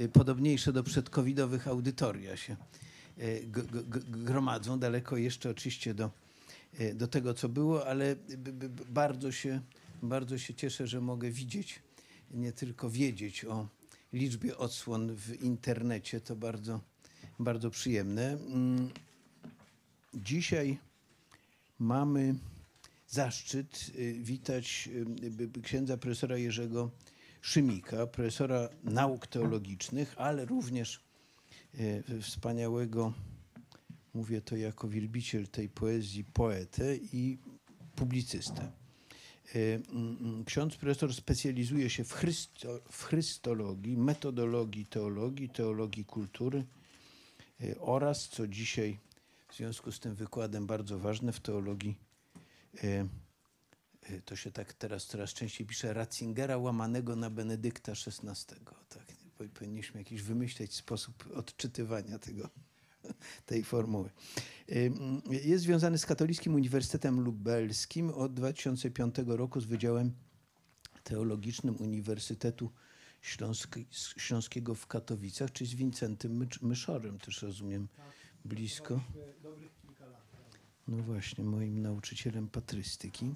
y, podobniejsze do przedcovidowych audytoria się y, gromadzą, daleko jeszcze oczywiście do, y, do tego, co było, ale bardzo się, bardzo się cieszę, że mogę widzieć, nie tylko wiedzieć o liczbie odsłon w internecie. To bardzo, bardzo przyjemne. Mm, Dzisiaj mamy zaszczyt witać księdza profesora Jerzego Szymika, profesora nauk teologicznych, ale również y, wspaniałego, mówię to jako wielbiciel tej poezji, poetę i publicystę. Mm, Ksiądz profesor specjalizuje się w, chrysto, w chrystologii, metodologii teologii, teologii kultury y, oraz, co dzisiaj w związku z tym wykładem bardzo ważne w teologii, to się tak teraz coraz częściej pisze, Ratzingera łamanego na Benedykta XVI. Tak, Po- powinniśmy jakiś wymyśleć sposób odczytywania tego, tej formuły. Y, Jest związany z Katolickim Uniwersytetem Lubelskim od 2005 roku z Wydziałem Teologicznym Uniwersytetu Śląski, Śląskiego w Katowicach, czyli z Wincentym Myszorem, też rozumiem, blisko. No właśnie, moim nauczycielem patrystyki.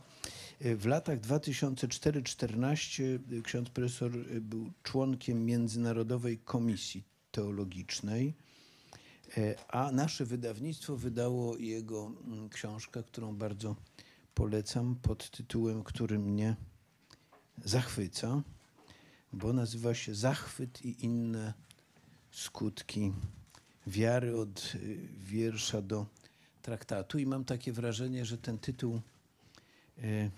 E, W latach 2004-14 ksiądz profesor e, był członkiem Międzynarodowej Komisji Teologicznej, e, a nasze wydawnictwo wydało jego mm, książkę, którą bardzo polecam, pod tytułem, który mnie zachwyca, bo nazywa się Zachwyt i inne skutki wiary od wiersza do traktatu i mam takie wrażenie, że ten tytuł e,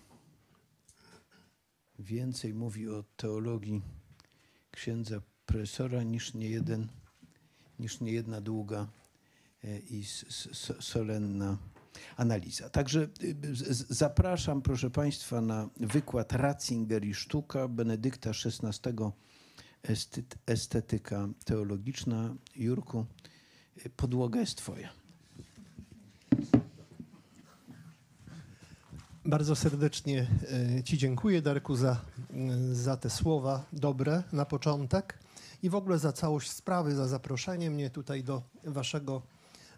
więcej mówi o teologii księdza profesora niż nie jeden, niż nie jedna długa e, i solenna analiza. Także z- zapraszam, proszę Państwa, na wykład Ratzinger i sztuka Benedykta XVI estetyka teologiczna. Jurku, podłoga jest Twoja. Bardzo serdecznie e, Ci dziękuję, Darku, za, m, za te słowa dobre na początek i w ogóle za całość sprawy, za zaproszenie mnie tutaj do Waszego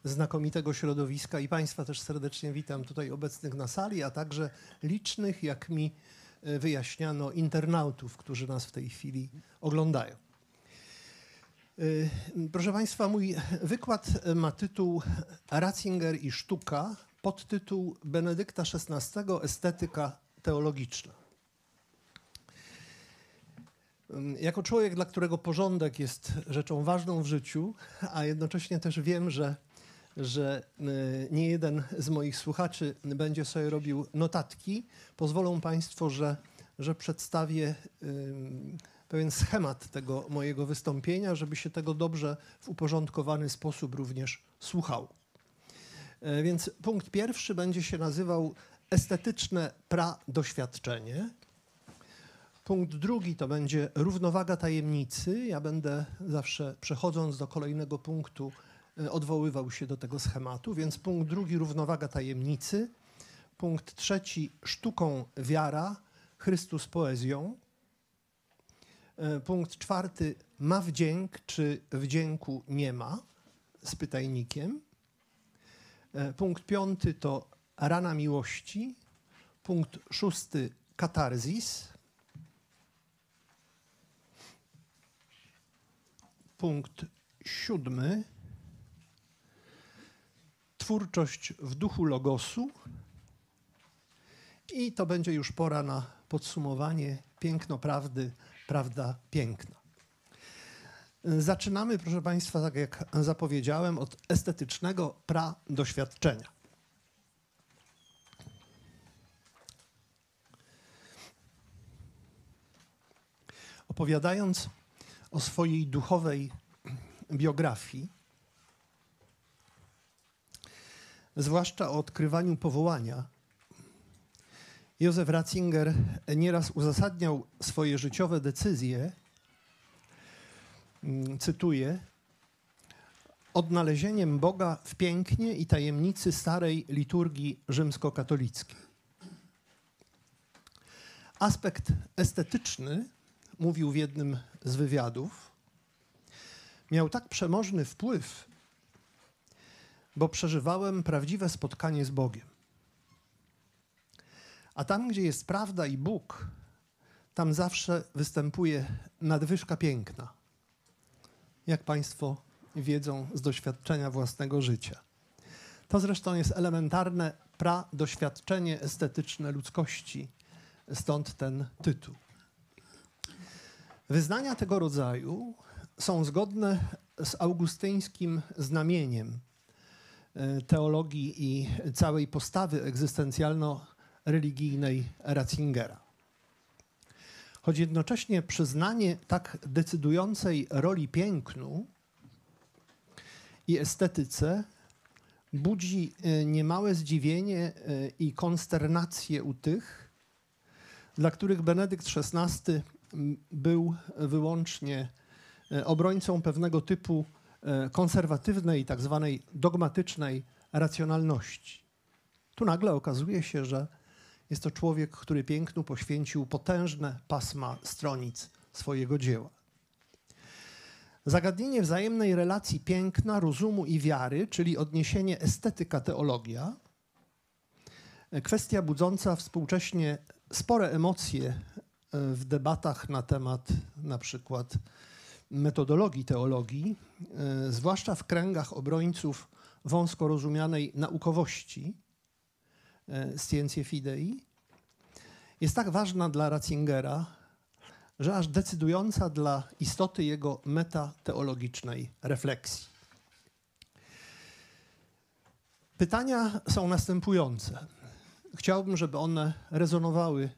znakomitego środowiska i Państwa też serdecznie witam tutaj obecnych na sali, a także licznych, jak mi e, wyjaśniano, internautów, którzy nas w tej chwili oglądają. Proszę Państwa, mój wykład ma tytuł Ratzinger i sztuka, podtytuł Benedykta XVI Estetyka teologiczna. Jako człowiek, dla którego porządek jest rzeczą ważną w życiu, a jednocześnie też wiem, że, że y, nie jeden z moich słuchaczy będzie sobie robił notatki, pozwolą Państwo, że, że przedstawię pewien schemat tego mojego wystąpienia, żeby się tego dobrze w uporządkowany sposób również słuchało. E, Więc punkt pierwszy będzie się nazywał estetyczne pra-doświadczenie. Punkt drugi to będzie równowaga tajemnicy. Ja będę zawsze przechodząc do kolejnego punktu e, odwoływał się do tego schematu, więc punkt drugi równowaga tajemnicy. Punkt trzeci sztuką wiara, Chrystus poezją. E, Punkt czwarty ma wdzięk, czy wdzięku nie ma, z pytajnikiem. E, Punkt piąty to rana miłości. Punkt szósty katarzis. Punkt siódmy twórczość w duchu logosu. I to będzie już pora na podsumowanie piękno prawdy, prawda piękna. Zaczynamy, proszę Państwa, tak jak zapowiedziałem, od estetycznego pra-doświadczenia. Opowiadając o swojej duchowej biografii, zwłaszcza o odkrywaniu powołania, Józef Ratzinger nieraz uzasadniał swoje życiowe decyzje, cytuję, odnalezieniem Boga w pięknie i tajemnicy starej liturgii rzymskokatolickiej. Aspekt estetyczny, mówił w jednym z wywiadów, miał tak przemożny wpływ, bo przeżywałem prawdziwe spotkanie z Bogiem. A tam, gdzie jest prawda i Bóg, tam zawsze występuje nadwyżka piękna. Jak Państwo wiedzą z doświadczenia własnego życia. To zresztą jest elementarne pra-doświadczenie estetyczne ludzkości, stąd ten tytuł. Wyznania tego rodzaju są zgodne z augustyńskim znamieniem e, teologii i całej postawy egzystencjalno-religijnej Ratzingera. Choć jednocześnie przyznanie tak decydującej roli pięknu i estetyce budzi e, niemałe zdziwienie e, i konsternację u tych, dla których Benedykt XVI był wyłącznie e, obrońcą pewnego typu konserwatywnej, tak zwanej dogmatycznej racjonalności. Tu nagle okazuje się, że jest to człowiek, który pięknu poświęcił potężne pasma stronic swojego dzieła. Zagadnienie wzajemnej relacji piękna, rozumu i wiary, czyli odniesienie estetyka-teologia, kwestia budząca współcześnie spore emocje e, w debatach na temat na przykład metodologii teologii, e, zwłaszcza w kręgach obrońców wąsko rozumianej naukowości, e, scientie fidei, jest tak ważna dla Ratzingera, że aż decydująca dla istoty jego metateologicznej refleksji. Pytania są następujące. Chciałbym, żeby one rezonowały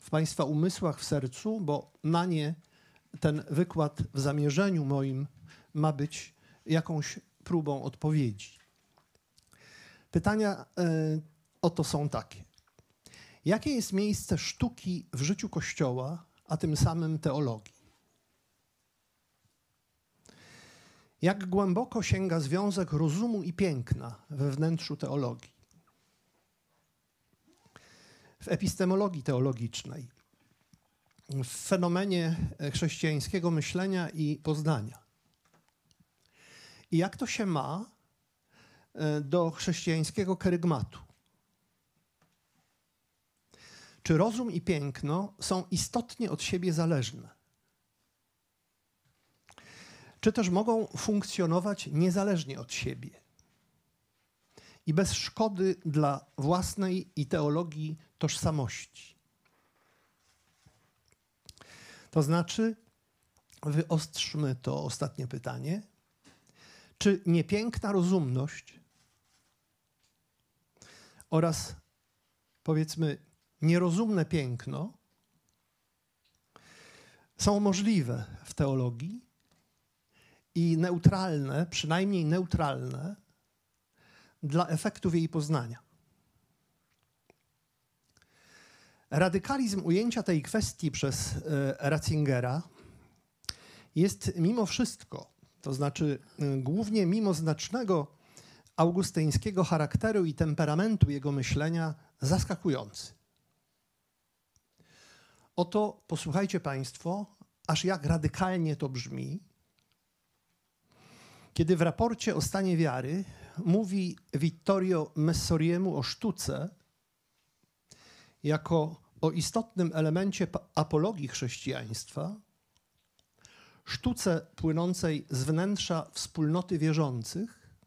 w Państwa umysłach, w sercu, bo na nie ten wykład w zamierzeniu moim ma być jakąś próbą odpowiedzi. Pytania y, oto są takie. Jakie jest miejsce sztuki w życiu Kościoła a tym samym teologii. Jak głęboko sięga związek rozumu i piękna we wnętrzu teologii. W epistemologii teologicznej, w fenomenie chrześcijańskiego myślenia i poznania. I jak to się ma e, do chrześcijańskiego kerygmatu? Czy rozum i piękno są istotnie od siebie zależne? Czy też mogą funkcjonować niezależnie od siebie i bez szkody dla własnej i teologii tożsamości? To znaczy, wyostrzmy to ostatnie pytanie, czy niepiękna rozumność oraz powiedzmy nierozumne piękno są możliwe w teologii i neutralne, przynajmniej neutralne dla efektów jej poznania. Radykalizm ujęcia tej kwestii przez e, Ratzingera jest mimo wszystko, to znaczy e, głównie mimo znacznego augustyńskiego charakteru i temperamentu jego myślenia, zaskakujący. Oto posłuchajcie Państwo, aż jak radykalnie to brzmi, kiedy w raporcie o stanie wiary mówi Vittorio Messoriemu o sztuce jako o istotnym elemencie apologii chrześcijaństwa, sztuce płynącej z wnętrza wspólnoty wierzących,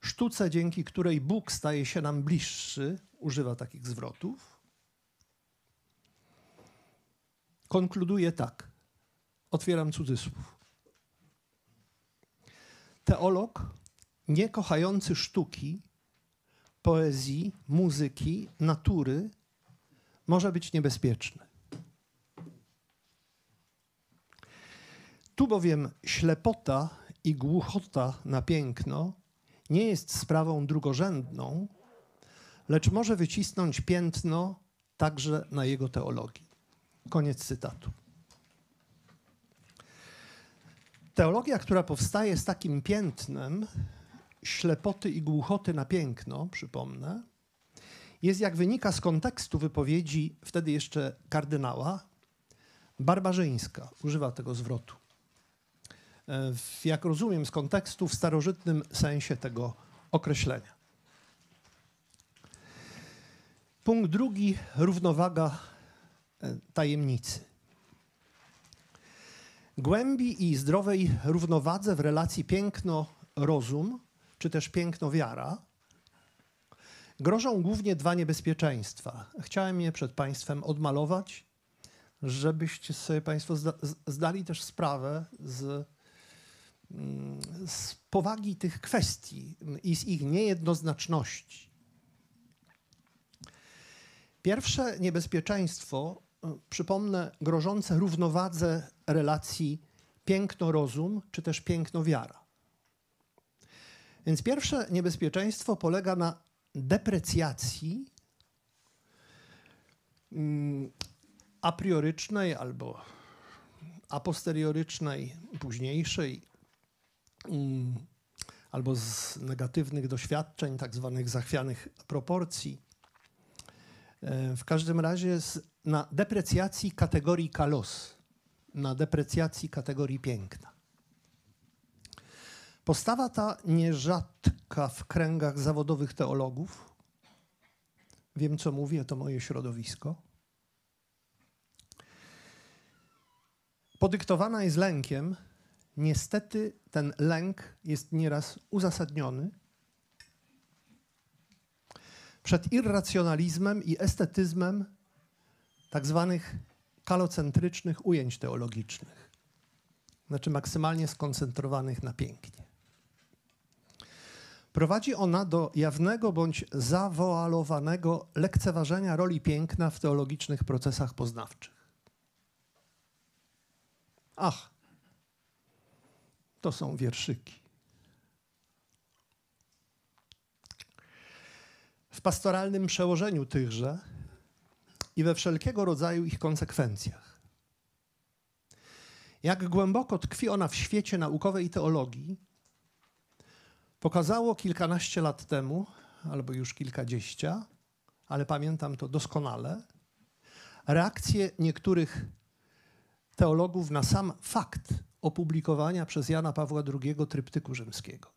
sztuce, dzięki której Bóg staje się nam bliższy, używa takich zwrotów, konkluduje tak. Otwieram cudzysłów. Teolog, nie kochający sztuki, poezji, muzyki, natury, może być niebezpieczny. Tu bowiem ślepota i głuchota na piękno nie jest sprawą drugorzędną, lecz może wycisnąć piętno także na jego teologii. Koniec cytatu. Teologia, która powstaje z takim piętnem ślepoty i głuchoty na piękno, przypomnę, jest, jak wynika z kontekstu wypowiedzi wtedy jeszcze kardynała, barbarzyńska. Używa tego zwrotu. w, jak rozumiem z kontekstu, w starożytnym sensie tego określenia. Punkt drugi równowaga e, tajemnicy. Głębi i zdrowej równowadze w relacji piękno-rozum, czy też piękno-wiara, grożą głównie dwa niebezpieczeństwa. Chciałem je przed Państwem odmalować, żebyście sobie Państwo zda zdali też sprawę z, mm, z powagi tych kwestii i z ich niejednoznaczności. Pierwsze niebezpieczeństwo, przypomnę, grożące równowadze relacji piękno-rozum czy też piękno-wiara. Więc pierwsze niebezpieczeństwo polega na deprecjacji mm, a priorycznej albo a posteriorycznej, późniejszej, mm, albo z negatywnych doświadczeń, tak zwanych zachwianych proporcji. E, w każdym razie na deprecjacji kategorii kalos, na deprecjacji kategorii piękna. Postawa ta nierzadka w kręgach zawodowych teologów. Wiem, co mówię, to moje środowisko. Podyktowana jest lękiem. Niestety ten lęk jest nieraz uzasadniony przed irracjonalizmem i estetyzmem tak zwanych kalocentrycznych ujęć teologicznych, znaczy maksymalnie skoncentrowanych na pięknie. Prowadzi ona do jawnego bądź zawoalowanego lekceważenia roli piękna w teologicznych procesach poznawczych. Ach, to są wierszyki. W pastoralnym przełożeniu tychże i we wszelkiego rodzaju ich konsekwencjach. Jak głęboko tkwi ona w świecie naukowej teologii, pokazało kilkanaście lat temu, albo już kilkadziesięcia, ale pamiętam to doskonale, reakcje niektórych teologów na sam fakt opublikowania przez Jana Pawła II tryptyku rzymskiego.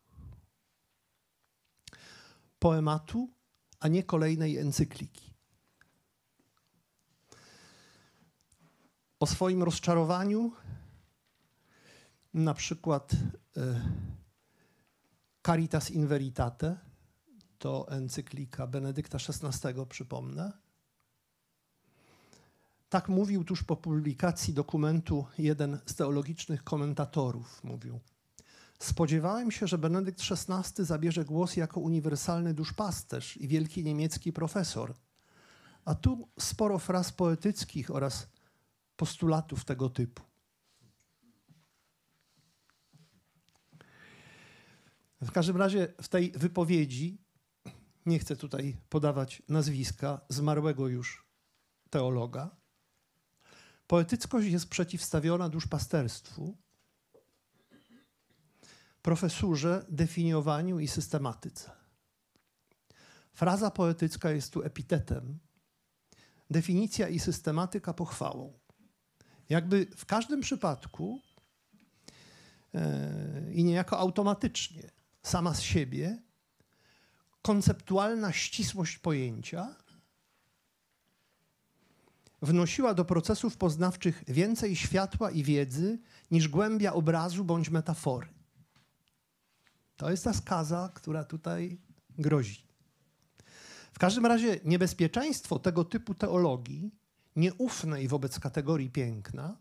Poematu, a nie kolejnej encykliki. O swoim rozczarowaniu, na przykład e, Caritas in Veritate, to encyklika Benedykta XVI, przypomnę, tak mówił tuż po publikacji dokumentu jeden z teologicznych komentatorów. Mówił: Spodziewałem się, że Benedykt XVI zabierze głos jako uniwersalny duszpasterz i wielki niemiecki profesor. A tu sporo fraz poetyckich oraz postulatów tego typu. W każdym razie w tej wypowiedzi, nie chcę tutaj podawać nazwiska zmarłego już teologa, Poetyckość jest przeciwstawiona duszpasterstwu, profesurze, definiowaniu i systematyce. Fraza poetycka jest tu epitetem, definicja i systematyka pochwałą. Jakby w każdym przypadku e, i niejako automatycznie, sama z siebie, konceptualna ścisłość pojęcia wnosiła do procesów poznawczych więcej światła i wiedzy niż głębia obrazu bądź metafory. To jest ta skaza, która tutaj grozi. W każdym razie niebezpieczeństwo tego typu teologii, nieufnej wobec kategorii piękna,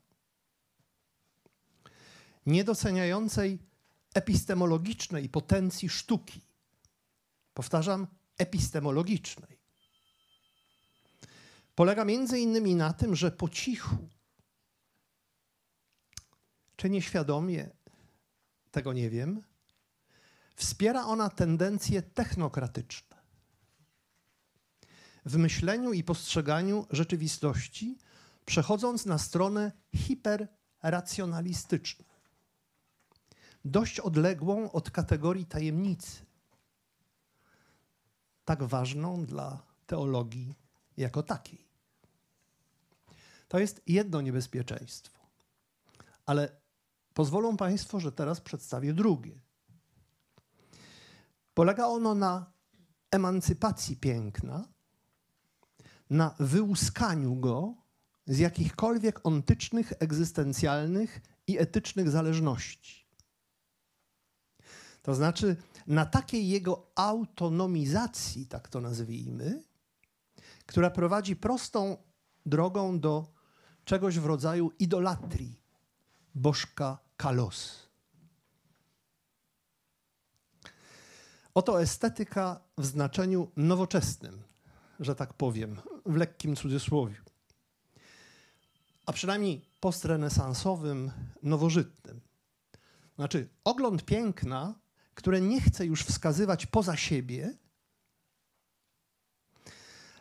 niedoceniającej epistemologicznej potencji sztuki, powtarzam, epistemologicznej, polega między innymi na tym, że po cichu, czy nieświadomie, tego nie wiem, wspiera ona tendencje technokratyczne. W myśleniu i postrzeganiu rzeczywistości, przechodząc na stronę hiperracjonalistyczną, dość odległą od kategorii tajemnicy, tak ważną dla teologii jako takiej. To jest jedno niebezpieczeństwo. Ale Pozwolą Państwo, że teraz przedstawię drugie. Polega ono na emancypacji piękna, na wyłuskaniu go z jakichkolwiek ontycznych, egzystencjalnych i etycznych zależności. To znaczy na takiej jego autonomizacji, tak to nazwijmy, która prowadzi prostą drogą do czegoś w rodzaju idolatrii bożka kalos. Oto estetyka w znaczeniu nowoczesnym, że tak powiem, w lekkim cudzysłowiu. A przynajmniej postrenesansowym, nowożytnym. Znaczy, ogląd piękna, które nie chce już wskazywać poza siebie,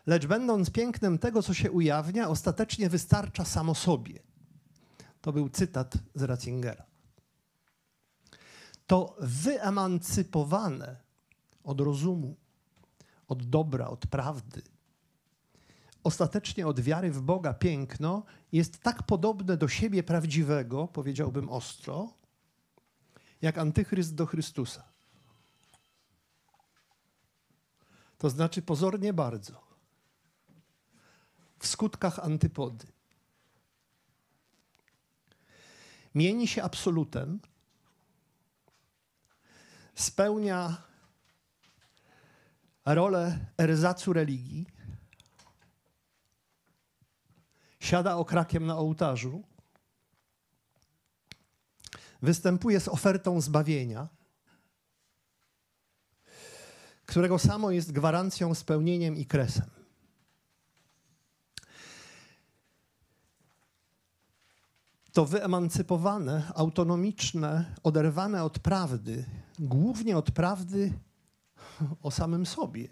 lecz będąc pięknem tego, co się ujawnia, ostatecznie wystarcza samo sobie. To był cytat z Ratzingera. To wyemancypowane od rozumu, od dobra, od prawdy, ostatecznie od wiary w Boga piękno jest tak podobne do siebie prawdziwego, powiedziałbym ostro, jak antychryst do Chrystusa. To znaczy pozornie bardzo. W skutkach antypody. Mieni się absolutem, spełnia rolę erzacu religii, siada okrakiem na ołtarzu, występuje z ofertą zbawienia, którego samo jest gwarancją, spełnieniem i kresem. To wyemancypowane, autonomiczne, oderwane od prawdy, głównie od prawdy o samym sobie.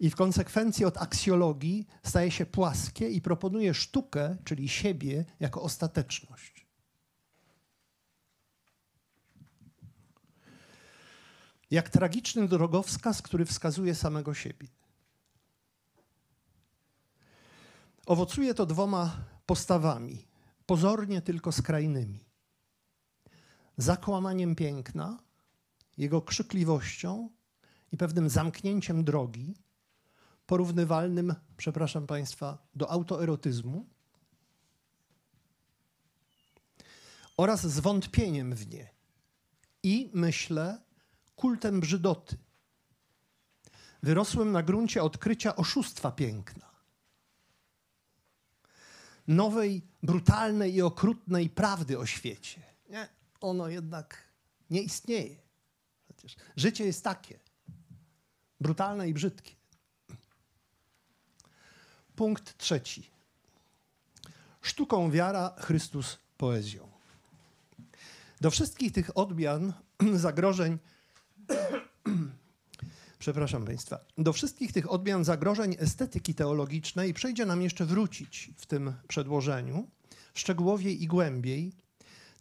I w konsekwencji od aksjologii staje się płaskie i proponuje sztukę, czyli siebie, jako ostateczność. Jak tragiczny drogowskaz, który wskazuje samego siebie. Owocuje to dwoma postawami, pozornie tylko skrajnymi. Zakłamaniem piękna, jego krzykliwością i pewnym zamknięciem drogi, porównywalnym, przepraszam Państwa, do autoerotyzmu oraz zwątpieniem w nie i, myślę, kultem brzydoty, wyrosłym na gruncie odkrycia oszustwa piękna. Nowej, brutalnej i okrutnej prawdy o świecie. Nie, ono jednak nie istnieje. Przecież życie jest takie, brutalne i brzydkie. Punkt trzeci. Sztuką wiara, Chrystus poezją. Do wszystkich tych odmian, zagrożeń, przepraszam Państwa, do wszystkich tych odmian zagrożeń estetyki teologicznej przejdzie nam jeszcze wrócić w tym przedłożeniu, szczegółowiej i głębiej.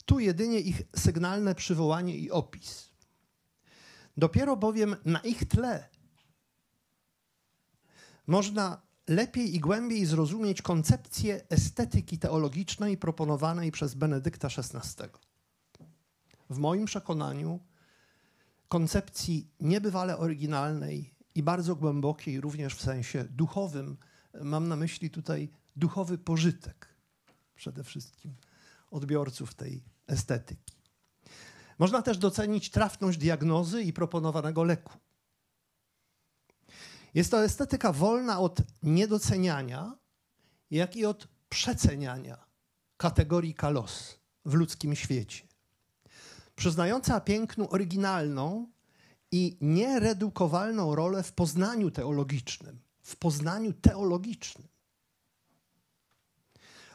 Tu jedynie ich sygnalne przywołanie i opis. Dopiero bowiem na ich tle można lepiej i głębiej zrozumieć koncepcję estetyki teologicznej proponowanej przez Benedykta XVI. W moim przekonaniu koncepcji niebywale oryginalnej i bardzo głębokiej, również w sensie duchowym. Mam na myśli tutaj duchowy pożytek przede wszystkim odbiorców tej estetyki. Można też docenić trafność diagnozy i proponowanego leku. Jest to estetyka wolna od niedoceniania, jak i od przeceniania kategorii kalos w ludzkim świecie. Przyznająca pięknu oryginalną i nieredukowalną rolę w poznaniu teologicznym, w poznaniu teologicznym.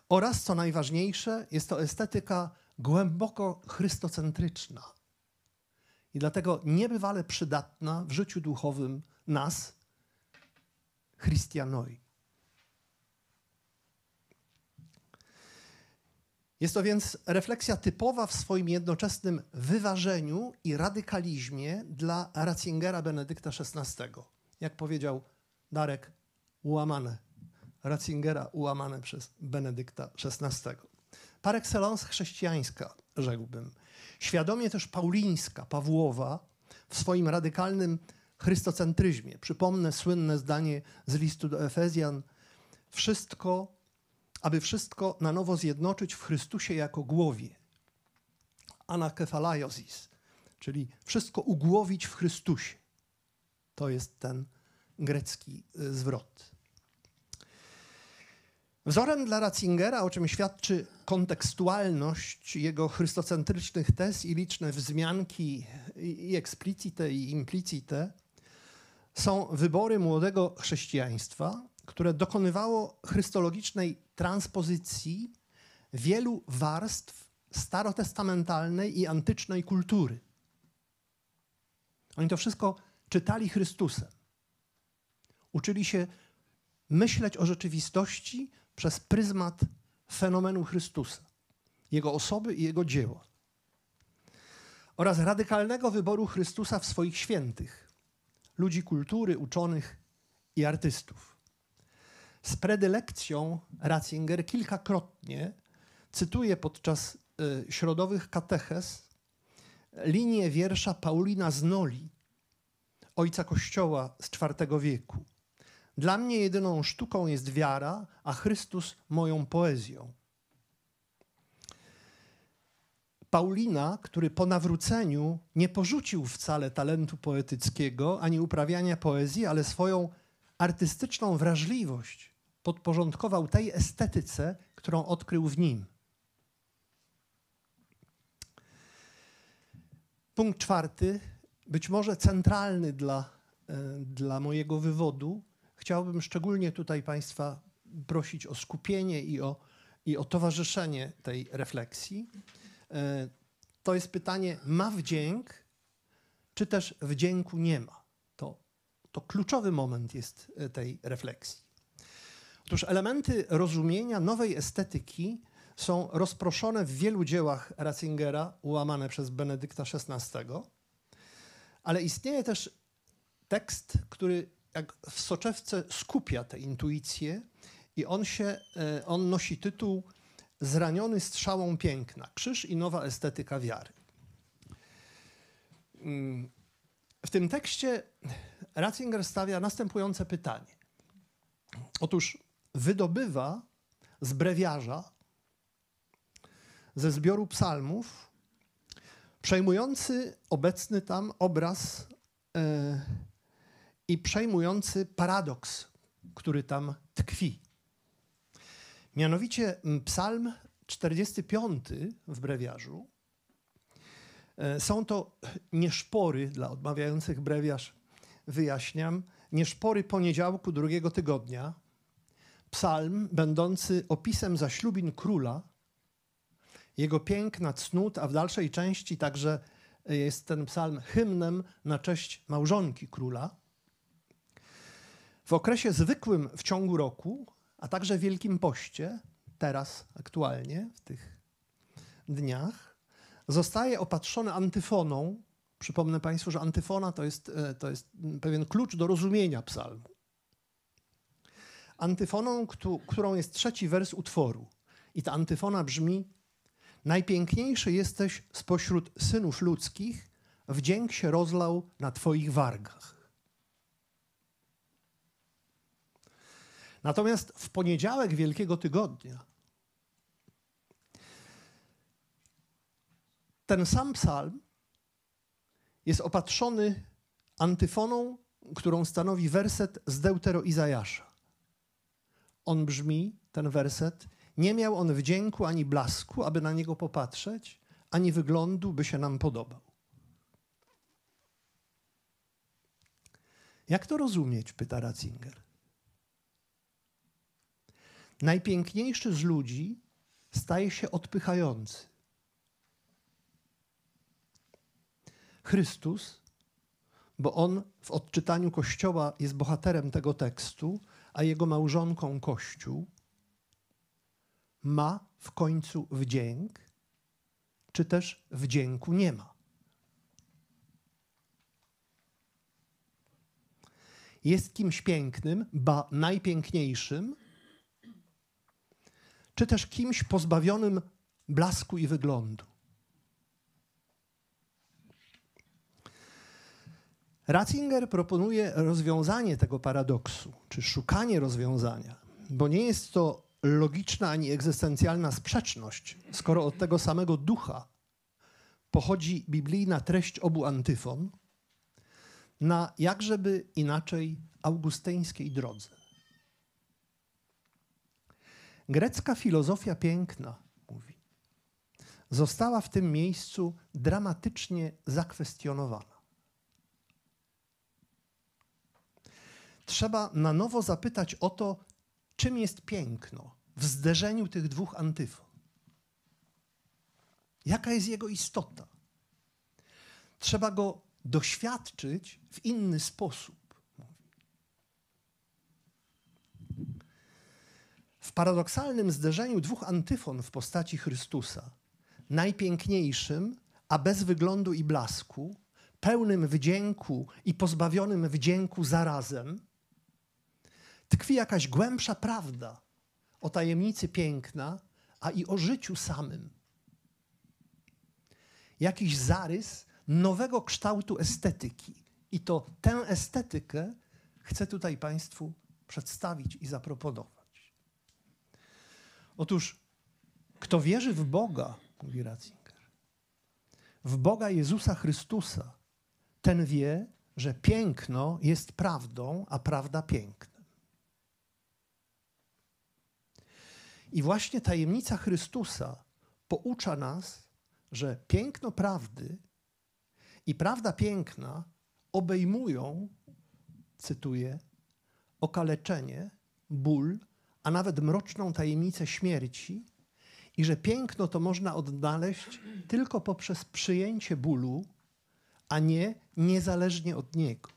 Oraz, co najważniejsze, jest to estetyka głęboko chrystocentryczna i dlatego niebywale przydatna w życiu duchowym nas, Christianoi. Jest to więc refleksja typowa w swoim jednoczesnym wyważeniu i radykalizmie dla Ratzingera Benedykta XVI. Jak powiedział Darek, ułamane. Ratzingera ułamane przez Benedykta XVI. Par excellence chrześcijańska, rzekłbym. Świadomie też paulińska, Pawłowa, w swoim radykalnym chrystocentryzmie. Przypomnę słynne zdanie z listu do Efezjan. Wszystko, aby wszystko na nowo zjednoczyć w Chrystusie jako głowie. Anakefalaiosis, czyli wszystko ugłowić w Chrystusie. To jest ten grecki y, zwrot. Wzorem dla Ratzingera, o czym świadczy kontekstualność jego chrystocentrycznych tez i liczne wzmianki i explicite i implicite, są wybory młodego chrześcijaństwa, które dokonywało chrystologicznej transpozycji wielu warstw starotestamentalnej i antycznej kultury. Oni to wszystko czytali Chrystusem. Uczyli się myśleć o rzeczywistości przez pryzmat fenomenu Chrystusa, Jego osoby i Jego dzieła. Oraz radykalnego wyboru Chrystusa w swoich świętych, ludzi kultury, uczonych i artystów. Z predylekcją Ratzinger kilkakrotnie cytuje podczas y, środowych katechez linię wiersza Paulina z Noli, ojca Kościoła z IV wieku. Dla mnie jedyną sztuką jest wiara, a Chrystus moją poezją. Paulina, który po nawróceniu nie porzucił wcale talentu poetyckiego ani uprawiania poezji, ale swoją artystyczną wrażliwość podporządkował tej estetyce, którą odkrył w nim. Punkt czwarty, być może centralny dla, e, dla mojego wywodu, chciałbym szczególnie tutaj Państwa prosić o skupienie i o, i o towarzyszenie tej refleksji. E, to jest pytanie, ma wdzięk, czy też wdzięku nie ma? To, to kluczowy moment jest e, tej refleksji. Otóż elementy rozumienia nowej estetyki są rozproszone w wielu dziełach Ratzingera, ułamane przez Benedykta XVI, ale istnieje też tekst, który jak w soczewce skupia te intuicje i on, się, e, on nosi tytuł Zraniony strzałą piękna. Krzyż i nowa estetyka wiary. W tym tekście Ratzinger stawia następujące pytanie. Otóż wydobywa z brewiarza, ze zbioru psalmów, przejmujący obecny tam obraz e, i przejmujący paradoks, który tam tkwi. Mianowicie Psalm 45 w brewiarzu e, są to nieszpory, dla odmawiających brewiarz wyjaśniam, nieszpory poniedziałku drugiego tygodnia. Psalm będący opisem zaślubin króla, jego piękna, cnót, a w dalszej części także jest ten psalm hymnem na cześć małżonki króla. W okresie zwykłym w ciągu roku, a także Wielkim Poście, teraz aktualnie, w tych dniach, zostaje opatrzony antyfoną. Przypomnę Państwu, że antyfona to jest, e, to jest pewien klucz do rozumienia psalmu. Antyfoną, którą jest trzeci wers utworu. I ta antyfona brzmi: Najpiękniejszy jesteś spośród synów ludzkich, wdzięk się rozlał na Twoich wargach. Natomiast w poniedziałek Wielkiego Tygodnia ten sam psalm jest opatrzony antyfoną, którą stanowi werset z Deutero Izajasza. On brzmi, ten werset, nie miał on wdzięku ani blasku, aby na niego popatrzeć, ani wyglądu, by się nam podobał. Jak to rozumieć? pyta Ratzinger. Najpiękniejszy z ludzi staje się odpychający. Chrystus, bo on w odczytaniu Kościoła jest bohaterem tego tekstu, a jego małżonką Kościół, ma w końcu wdzięk, czy też wdzięku nie ma. Jest kimś pięknym, ba najpiękniejszym, czy też kimś pozbawionym blasku i wyglądu. Ratzinger proponuje rozwiązanie tego paradoksu, czy szukanie rozwiązania, bo nie jest to logiczna ani egzystencjalna sprzeczność, skoro od tego samego ducha pochodzi biblijna treść obu antyfon, na jakżeby inaczej augusteńskiej drodze. Grecka filozofia piękna, mówi, została w tym miejscu dramatycznie zakwestionowana. Trzeba na nowo zapytać o to, czym jest piękno w zderzeniu tych dwóch antyfon. Jaka jest jego istota? Trzeba go doświadczyć w inny sposób. W paradoksalnym zderzeniu dwóch antyfon w postaci Chrystusa, najpiękniejszym, a bez wyglądu i blasku, pełnym wdzięku i pozbawionym wdzięku zarazem, tkwi jakaś głębsza prawda o tajemnicy piękna, a i o życiu samym. Jakiś zarys nowego kształtu estetyki. I to tę estetykę chcę tutaj Państwu przedstawić i zaproponować. Otóż, kto wierzy w Boga, mówi Ratzinger, w Boga Jezusa Chrystusa, ten wie, że piękno jest prawdą, a prawda pięknem. I właśnie tajemnica Chrystusa poucza nas, że piękno prawdy i prawda piękna obejmują, cytuję, okaleczenie, ból, a nawet mroczną tajemnicę śmierci, i że piękno to można odnaleźć tylko poprzez przyjęcie bólu, a nie niezależnie od niego.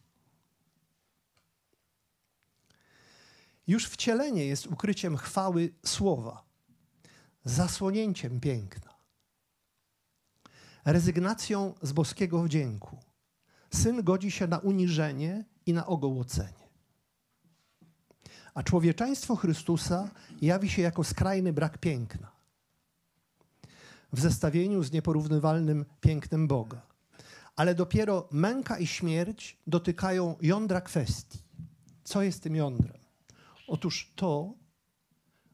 Już wcielenie jest ukryciem chwały słowa, zasłonięciem piękna, rezygnacją z boskiego wdzięku. Syn godzi się na uniżenie i na ogołocenie. A człowieczeństwo Chrystusa jawi się jako skrajny brak piękna w zestawieniu z nieporównywalnym pięknem Boga. Ale dopiero męka i śmierć dotykają jądra kwestii. Co jest tym jądrem? Otóż to,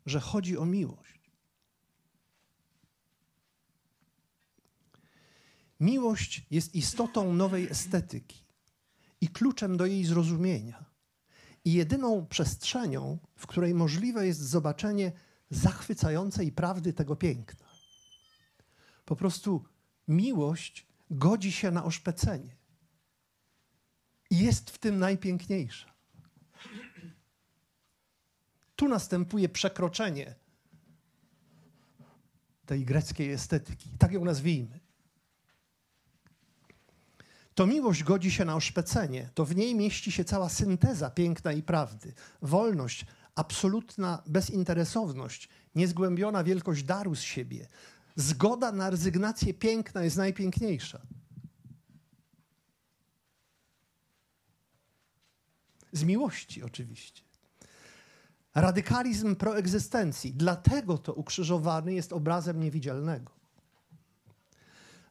że chodzi o miłość. Miłość jest istotą nowej estetyki i kluczem do jej zrozumienia, i jedyną przestrzenią, w której możliwe jest zobaczenie zachwycającej prawdy tego piękna. Po prostu miłość godzi się na oszpecenie i jest w tym najpiękniejsza. Tu następuje przekroczenie tej greckiej estetyki. Tak ją nazwijmy. To miłość godzi się na oszpecenie, to w niej mieści się cała synteza piękna i prawdy. Wolność, absolutna bezinteresowność, niezgłębiona wielkość daru z siebie. Zgoda na rezygnację piękna jest najpiękniejsza. Z miłości oczywiście. Radykalizm proegzystencji. Dlatego to ukrzyżowany jest obrazem niewidzialnego.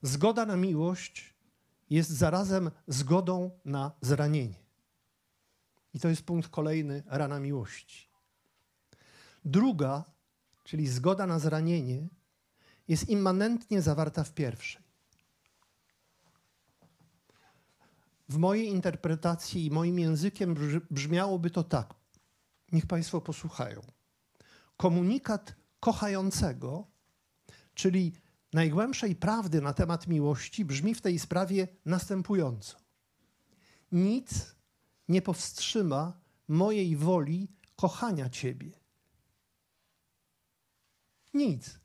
Zgoda na miłość jest zarazem zgodą na zranienie. I to jest punkt kolejny rana miłości. Druga, czyli zgoda na zranienie, jest immanentnie zawarta w pierwszej. W mojej interpretacji i moim językiem brzmiałoby to tak. Niech Państwo posłuchają. Komunikat kochającego, czyli najgłębszej prawdy na temat miłości, brzmi w tej sprawie następująco: Nic nie powstrzyma mojej woli kochania Ciebie. Nic.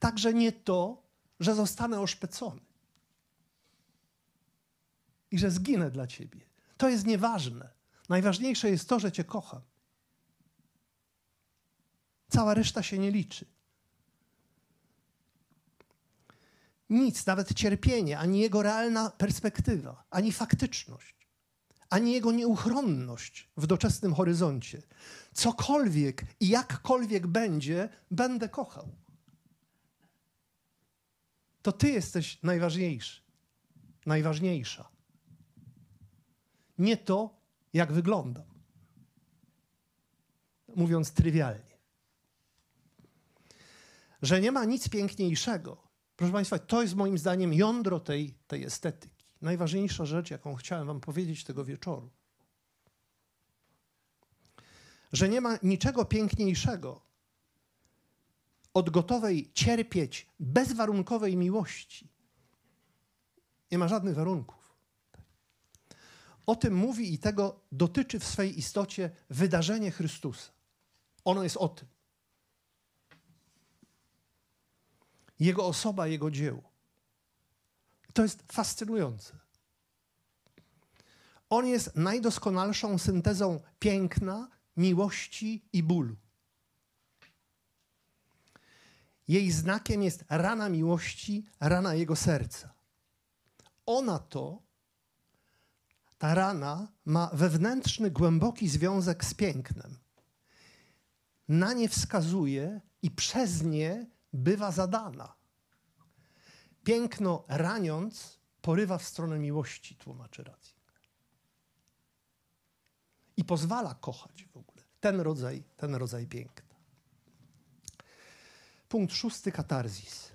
Także nie to, że zostanę oszpecony i że zginę dla Ciebie. To jest nieważne. Najważniejsze jest to, że Cię kocham. Cała reszta się nie liczy. Nic, nawet cierpienie, ani jego realna perspektywa, ani faktyczność, ani jego nieuchronność w doczesnym horyzoncie. Cokolwiek i jakkolwiek będzie, będę kochał. to ty jesteś najważniejszy, najważniejsza. Nie to, jak wyglądam. Mówiąc trywialnie. Że nie ma nic piękniejszego. Proszę Państwa, to jest moim zdaniem jądro tej, tej estetyki. Najważniejsza rzecz, jaką chciałem Wam powiedzieć tego wieczoru. Że nie ma niczego piękniejszego od gotowej cierpieć bezwarunkowej miłości. Nie ma żadnych warunków. O tym mówi i tego dotyczy w swej istocie wydarzenie Chrystusa. Ono jest o tym. Jego osoba, jego dzieło. To jest fascynujące. On jest najdoskonalszą syntezą piękna, miłości i bólu. Jej znakiem jest rana miłości, rana jego serca. Ona to, ta rana, ma wewnętrzny, głęboki związek z pięknem. Na nie wskazuje i przez nie bywa zadana. Piękno raniąc porywa w stronę miłości, tłumaczy rację. I pozwala kochać w ogóle ten rodzaj, ten rodzaj piękna. Punkt szósty, katarzis.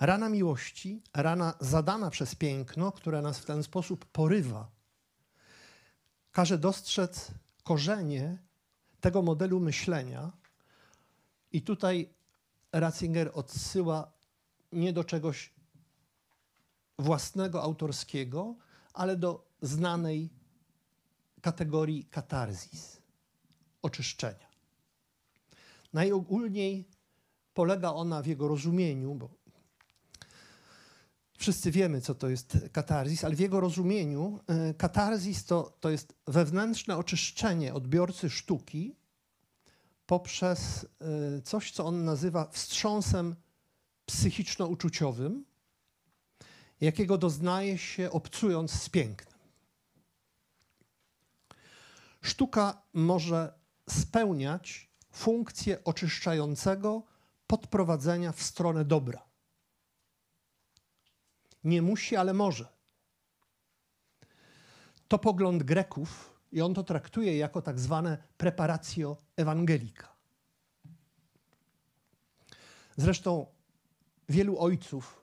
Rana miłości, rana zadana przez piękno, które nas w ten sposób porywa, każe dostrzec korzenie tego modelu myślenia. I tutaj Ratzinger odsyła nie do czegoś własnego, autorskiego, ale do znanej kategorii katarzis, oczyszczenia. Najogólniej polega ona w jego rozumieniu, bo wszyscy wiemy, co to jest katarzis, ale w jego rozumieniu e, katarzis to, to jest wewnętrzne oczyszczenie odbiorcy sztuki poprzez e, coś, co on nazywa wstrząsem psychiczno-uczuciowym, jakiego doznaje się obcując z pięknem. Sztuka może spełniać funkcję oczyszczającego podprowadzenia w stronę dobra. Nie musi, ale może. To pogląd Greków i on to traktuje jako tak zwane preparatio evangelica. Zresztą wielu ojców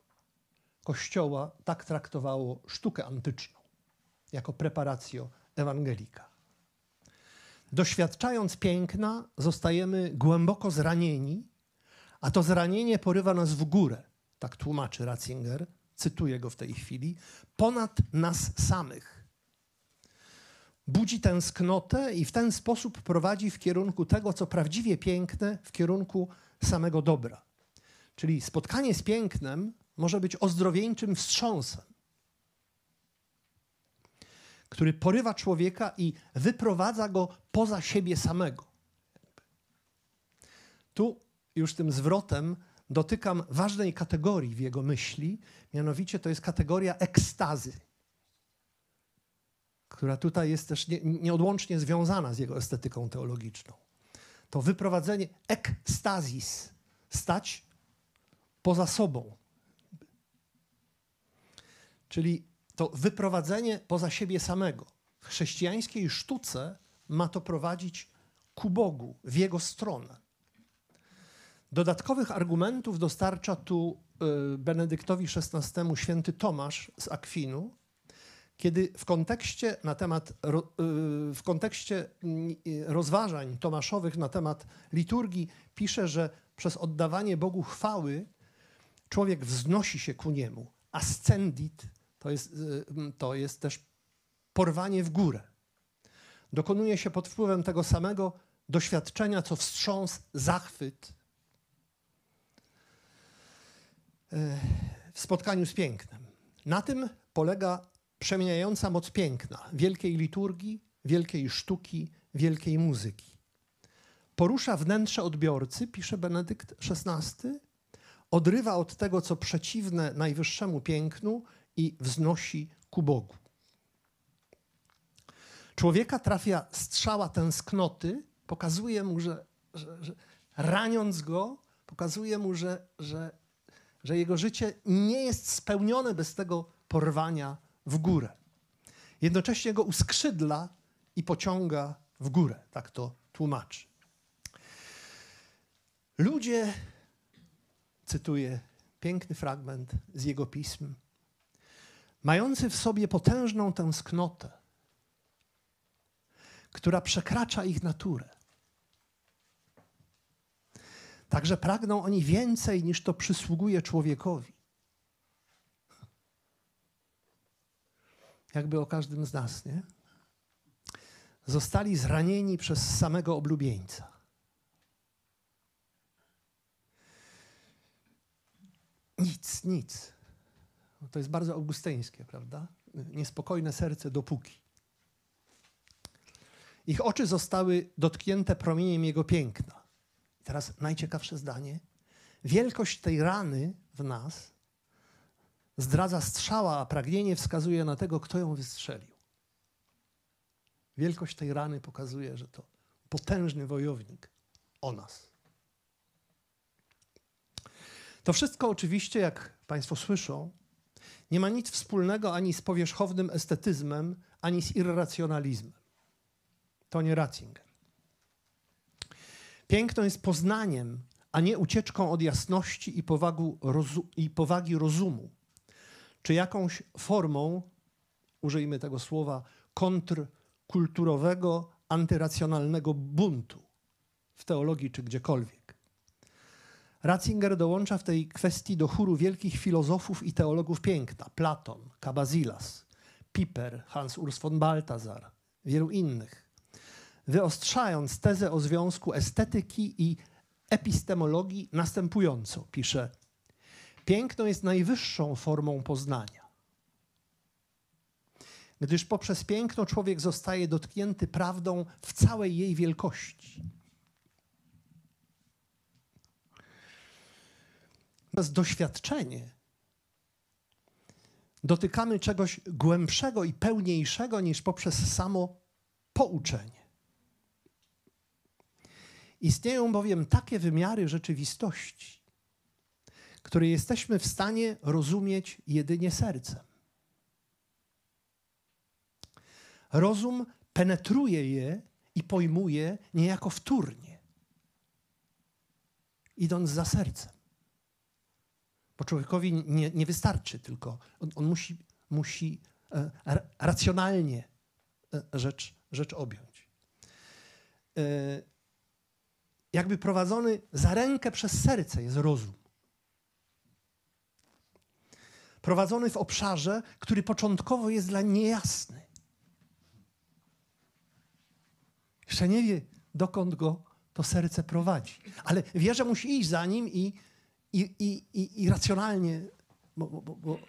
Kościoła tak traktowało sztukę antyczną jako preparatio evangelica. Doświadczając piękna, zostajemy głęboko zranieni, a to zranienie porywa nas w górę. Tak tłumaczy Ratzinger, cytuję go w tej chwili, ponad nas samych. Budzi tęsknotę i w ten sposób prowadzi w kierunku tego, co prawdziwie piękne, w kierunku samego dobra. Czyli spotkanie z pięknem może być ozdrowieńczym wstrząsem który porywa człowieka i wyprowadza go poza siebie samego. Tu już tym zwrotem dotykam ważnej kategorii w jego myśli, mianowicie to jest kategoria ekstazy, która tutaj jest też nie, nieodłącznie związana z jego estetyką teologiczną. To wyprowadzenie ekstazis, stać poza sobą. Czyli to wyprowadzenie poza siebie samego. W chrześcijańskiej sztuce ma to prowadzić ku Bogu, w Jego stronę. Dodatkowych argumentów dostarcza tu y, Benedyktowi XVI święty Tomasz z Akwinu, kiedy w kontekście, na temat, y, w kontekście y, rozważań tomaszowych na temat liturgii pisze, że przez oddawanie Bogu chwały człowiek wznosi się ku Niemu. Ascendit to jest, y, to jest też porwanie w górę. Dokonuje się pod wpływem tego samego doświadczenia, co wstrząs, zachwyt w spotkaniu z pięknem. Na tym polega przemieniająca moc piękna, wielkiej liturgii, wielkiej sztuki, wielkiej muzyki. Porusza wnętrze odbiorcy, pisze Benedykt XVI, odrywa od tego, co przeciwne najwyższemu pięknu i wznosi ku Bogu. Człowieka trafia strzała tęsknoty, pokazuje mu, że, że, że raniąc go, pokazuje mu, że, że że jego życie nie jest spełnione bez tego porwania w górę. Jednocześnie go uskrzydla i pociąga w górę. Tak to tłumaczy. Ludzie, cytuję piękny fragment z jego pism, mający w sobie potężną tęsknotę, która przekracza ich naturę. Także pragną oni więcej niż to przysługuje człowiekowi. Jakby o każdym z nas, nie? Zostali zranieni przez samego oblubieńca. Nic, nic. To jest bardzo augusteńskie, prawda? Niespokojne serce dopóki. Ich oczy zostały dotknięte promieniem jego piękna. I teraz najciekawsze zdanie. Wielkość tej rany w nas zdradza strzała, a pragnienie wskazuje na tego, kto ją wystrzelił. Wielkość tej rany pokazuje, że to potężny wojownik o nas. To wszystko oczywiście, jak Państwo słyszą, nie ma nic wspólnego ani z powierzchownym estetyzmem, ani z irracjonalizmem. To nie Ratzinger. Piękno jest poznaniem, a nie ucieczką od jasności i, i powagi rozumu, czy jakąś formą, użyjmy tego słowa, kontrkulturowego, antyracjonalnego buntu w teologii czy gdziekolwiek. Ratzinger dołącza w tej kwestii do chóru wielkich filozofów i teologów piękna: Platon, Kabazilas, Piper, Hans Urs von Balthasar, wielu innych, wyostrzając tezę o związku estetyki i epistemologii następująco, pisze: Piękno jest najwyższą formą poznania. Gdyż poprzez piękno człowiek zostaje dotknięty prawdą w całej jej wielkości. Przez doświadczenie dotykamy czegoś głębszego i pełniejszego niż poprzez samo pouczenie. Istnieją bowiem takie wymiary rzeczywistości, które jesteśmy w stanie rozumieć jedynie sercem. Rozum penetruje je i pojmuje niejako wtórnie, idąc za sercem. Bo człowiekowi nie, nie wystarczy tylko, on, on musi, musi e, racjonalnie e, rzecz, rzecz objąć. E, jakby prowadzony za rękę przez serce jest rozum. Prowadzony w obszarze, który początkowo jest dla niejasny. Jeszcze nie wie, dokąd go to serce prowadzi. Ale wie, że musi iść za nim i, i, i, i, i racjonalnie, bo, bo, bo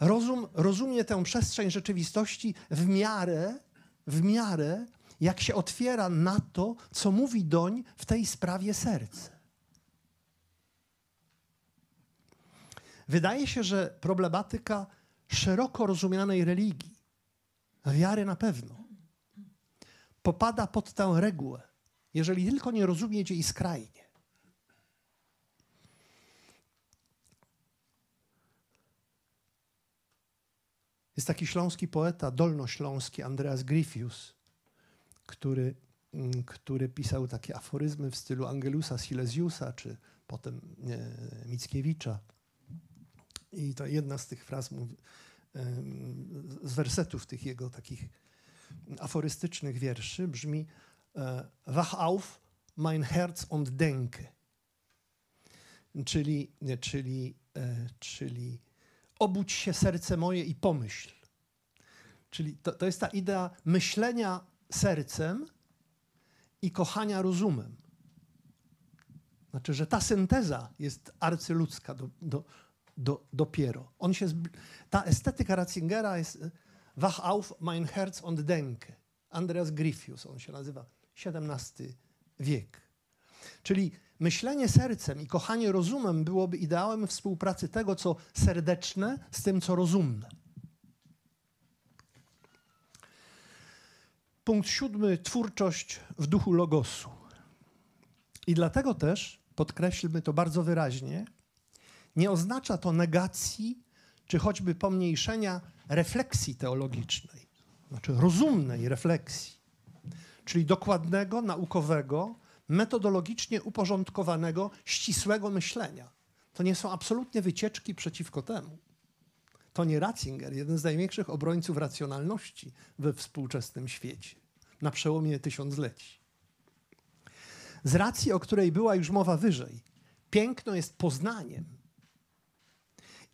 rozum, rozumie tę przestrzeń rzeczywistości w miarę, w miarę, jak się otwiera na to, co mówi doń w tej sprawie serce. Wydaje się, że problematyka szeroko rozumianej religii, wiary na pewno, popada pod tę regułę, jeżeli tylko nie rozumieć jej skrajnie. Jest taki śląski poeta, dolnośląski, Andreas Gryfius, który, mm, który pisał takie aforyzmy w stylu Angelusa Silesiusa, czy potem Mickiewicza. I to jedna z tych fraz z wersetów tych jego takich aforystycznych wierszy brzmi e, Wach auf, mein Herz und denke. Czyli, czyli, e, czyli obudź się serce moje i pomyśl. Czyli to, to jest ta idea myślenia sercem i kochania rozumem. Znaczy, że ta synteza jest arcyludzka do, do, do, dopiero. On się, ta estetyka Ratzingera jest Wach auf, mein Herz und Denke. Andreas Gryfius, on się nazywa, XVII wiek. Czyli myślenie sercem i kochanie rozumem byłoby ideałem współpracy tego, co serdeczne, z tym, co rozumne. Punkt siódmy, twórczość w duchu logosu. I dlatego też, podkreślmy to bardzo wyraźnie, Nie oznacza to negacji czy choćby pomniejszenia refleksji teologicznej, znaczy rozumnej refleksji, czyli dokładnego, naukowego, metodologicznie uporządkowanego, ścisłego myślenia. To nie są absolutnie wycieczki przeciwko temu. To nie Ratzinger, jeden z największych obrońców racjonalności we współczesnym świecie, na przełomie tysiącleci. Z racji, o której była już mowa wyżej, piękno jest poznaniem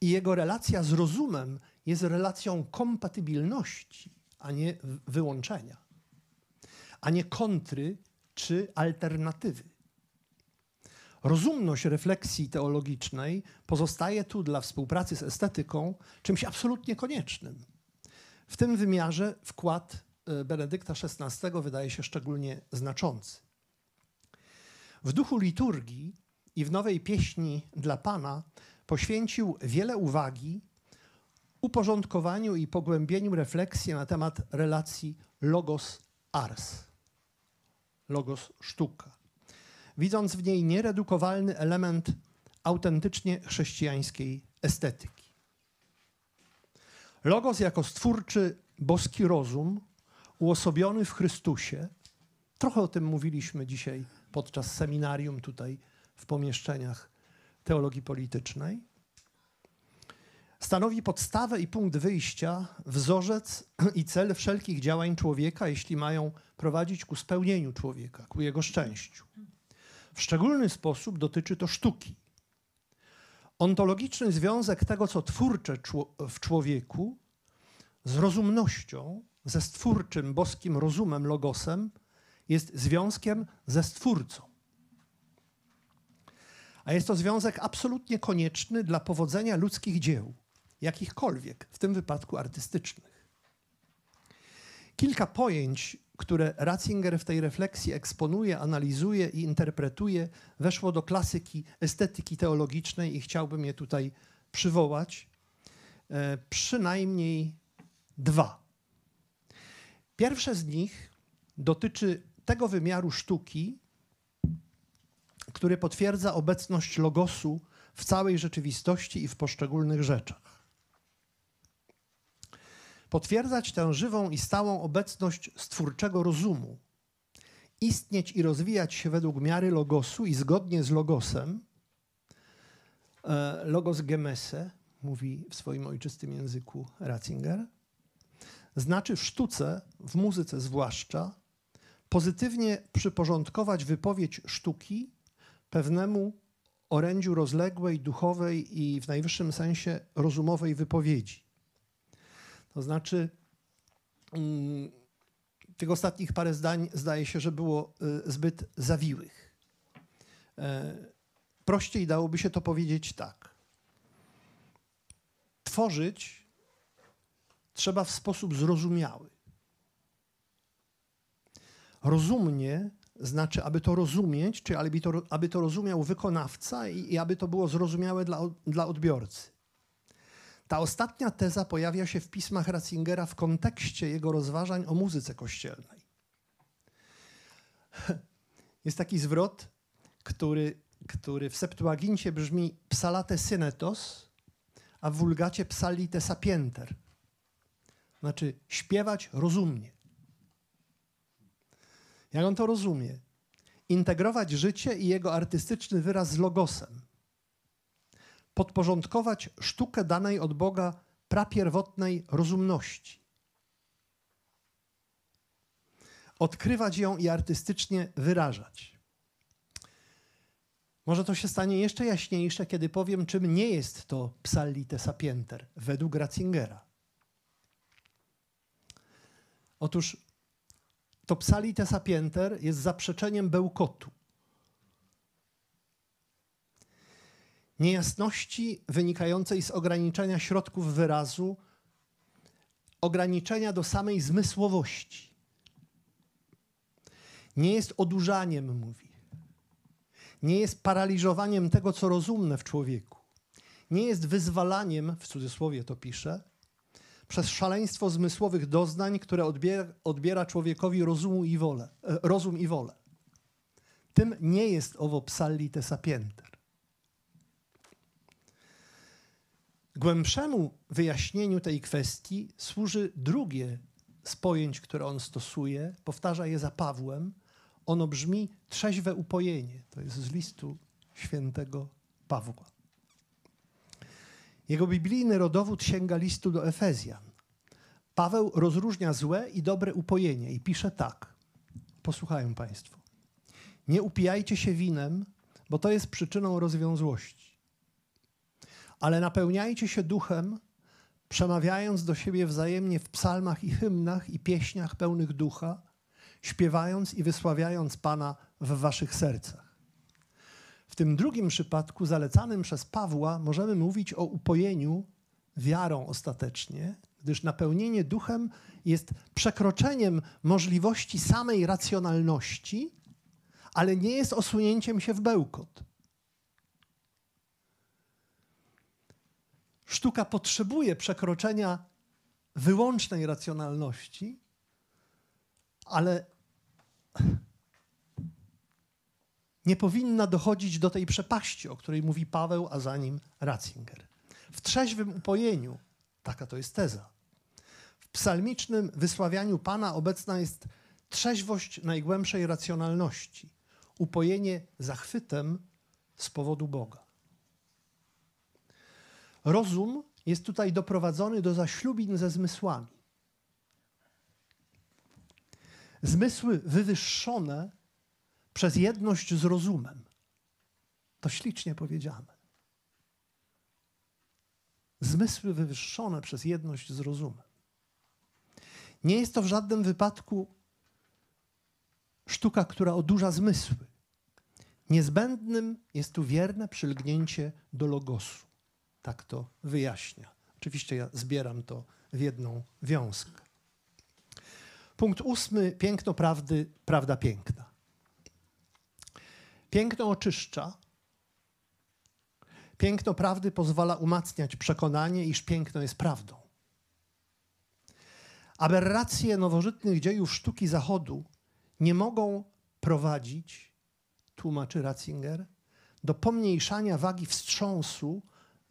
i jego relacja z rozumem jest relacją kompatybilności, a nie wyłączenia, a nie kontry czy alternatywy. Rozumność refleksji teologicznej pozostaje tu dla współpracy z estetyką czymś absolutnie koniecznym. W tym wymiarze wkład e, Benedykta XVI wydaje się szczególnie znaczący. W duchu liturgii i w nowej pieśni dla Pana poświęcił wiele uwagi uporządkowaniu i pogłębieniu refleksji na temat relacji logos-ars, logos-sztuka, widząc w niej nieredukowalny element autentycznie chrześcijańskiej estetyki. Logos jako stwórczy boski rozum, uosobiony w Chrystusie, trochę o tym mówiliśmy dzisiaj podczas seminarium tutaj w pomieszczeniach teologii politycznej, stanowi podstawę i punkt wyjścia, wzorzec i cel wszelkich działań człowieka, jeśli mają prowadzić ku spełnieniu człowieka, ku jego szczęściu. W szczególny sposób dotyczy to sztuki. Ontologiczny związek tego, co twórcze w człowieku, z rozumnością, ze stwórczym boskim rozumem, logosem, jest związkiem ze stwórcą. A jest to związek absolutnie konieczny dla powodzenia ludzkich dzieł, jakichkolwiek, w tym wypadku artystycznych. Kilka pojęć, które Ratzinger w tej refleksji eksponuje, analizuje i interpretuje, weszło do klasyki estetyki teologicznej i chciałbym je tutaj przywołać. E, przynajmniej dwa. Pierwsze z nich dotyczy tego wymiaru sztuki, który potwierdza obecność logosu w całej rzeczywistości i w poszczególnych rzeczach. Potwierdzać tę żywą i stałą obecność stwórczego rozumu, istnieć i rozwijać się według miary logosu i zgodnie z logosem, e, logos gemese, mówi w swoim ojczystym języku Ratzinger, znaczy w sztuce, w muzyce zwłaszcza, pozytywnie przyporządkować wypowiedź sztuki pewnemu orędziu rozległej, duchowej i w najwyższym sensie rozumowej wypowiedzi. To znaczy, mm, tych ostatnich parę zdań zdaje się, że było y, zbyt zawiłych. E, prościej dałoby się to powiedzieć tak. Tworzyć trzeba w sposób zrozumiały. Rozumnie znaczy, aby to rozumieć, czy aby to, aby to rozumiał wykonawca i, i aby to było zrozumiałe dla, dla odbiorcy. Ta ostatnia teza pojawia się w pismach Ratzingera w kontekście jego rozważań o muzyce kościelnej. Jest taki zwrot, który, który w Septuagincie brzmi psalate synetos, a w wulgacie psalite sapienter. Znaczy śpiewać rozumnie. Jak on to rozumie? Integrować życie i jego artystyczny wyraz z logosem. Podporządkować sztukę danej od Boga prapierwotnej rozumności. Odkrywać ją i artystycznie wyrażać. Może to się stanie jeszcze jaśniejsze, kiedy powiem, czym nie jest to psallite sapienter według Ratzingera. Otóż to psalite sapienter jest zaprzeczeniem bełkotu. Niejasności wynikającej z ograniczenia środków wyrazu, ograniczenia do samej zmysłowości. Nie jest odurzaniem, mówi. Nie jest paraliżowaniem tego, co rozumne w człowieku. Nie jest wyzwalaniem, w cudzysłowie to pisze, przez szaleństwo zmysłowych doznań, które odbiera, człowiekowi rozumu i wolę, e, rozum i wolę. Tym nie jest owo psallite sapienter. Głębszemu wyjaśnieniu tej kwestii służy drugie z pojęć, które on stosuje. Powtarza je za Pawłem. Ono brzmi trzeźwe upojenie. To jest z listu świętego Pawła. Jego biblijny rodowód sięga listu do Efezjan. Paweł rozróżnia złe i dobre upojenie i pisze tak. Posłuchają Państwo. Nie upijajcie się winem, bo to jest przyczyną rozwiązłości. Ale napełniajcie się duchem, przemawiając do siebie wzajemnie w psalmach i hymnach i pieśniach pełnych ducha, śpiewając i wysławiając Pana w waszych sercach. W tym drugim przypadku, zalecanym przez Pawła, możemy mówić o upojeniu wiarą ostatecznie, gdyż napełnienie duchem jest przekroczeniem możliwości samej racjonalności, ale nie jest osunięciem się w bełkot. Sztuka potrzebuje przekroczenia wyłącznej racjonalności, ale nie powinna dochodzić do tej przepaści, o której mówi Paweł, a za nim Ratzinger. W trzeźwym upojeniu, taka to jest teza, w psalmicznym wysławianiu Pana obecna jest trzeźwość najgłębszej racjonalności, upojenie zachwytem z powodu Boga. Rozum jest tutaj doprowadzony do zaślubin ze zmysłami. Zmysły wywyższone przez jedność z rozumem. To ślicznie powiedziane. Zmysły wywyższone przez jedność z rozumem. Nie jest to w żadnym wypadku sztuka, która odurza zmysły. Niezbędnym jest tu wierne przylgnięcie do logosu. Tak to wyjaśnia. Oczywiście ja zbieram to w jedną wiązkę. Punkt ósmy. Piękno prawdy, prawda piękna. Piękno oczyszcza. Piękno prawdy pozwala umacniać przekonanie, iż piękno jest prawdą. Aberracje nowożytnych dziejów sztuki Zachodu nie mogą prowadzić, tłumaczy Ratzinger, do pomniejszania wagi wstrząsu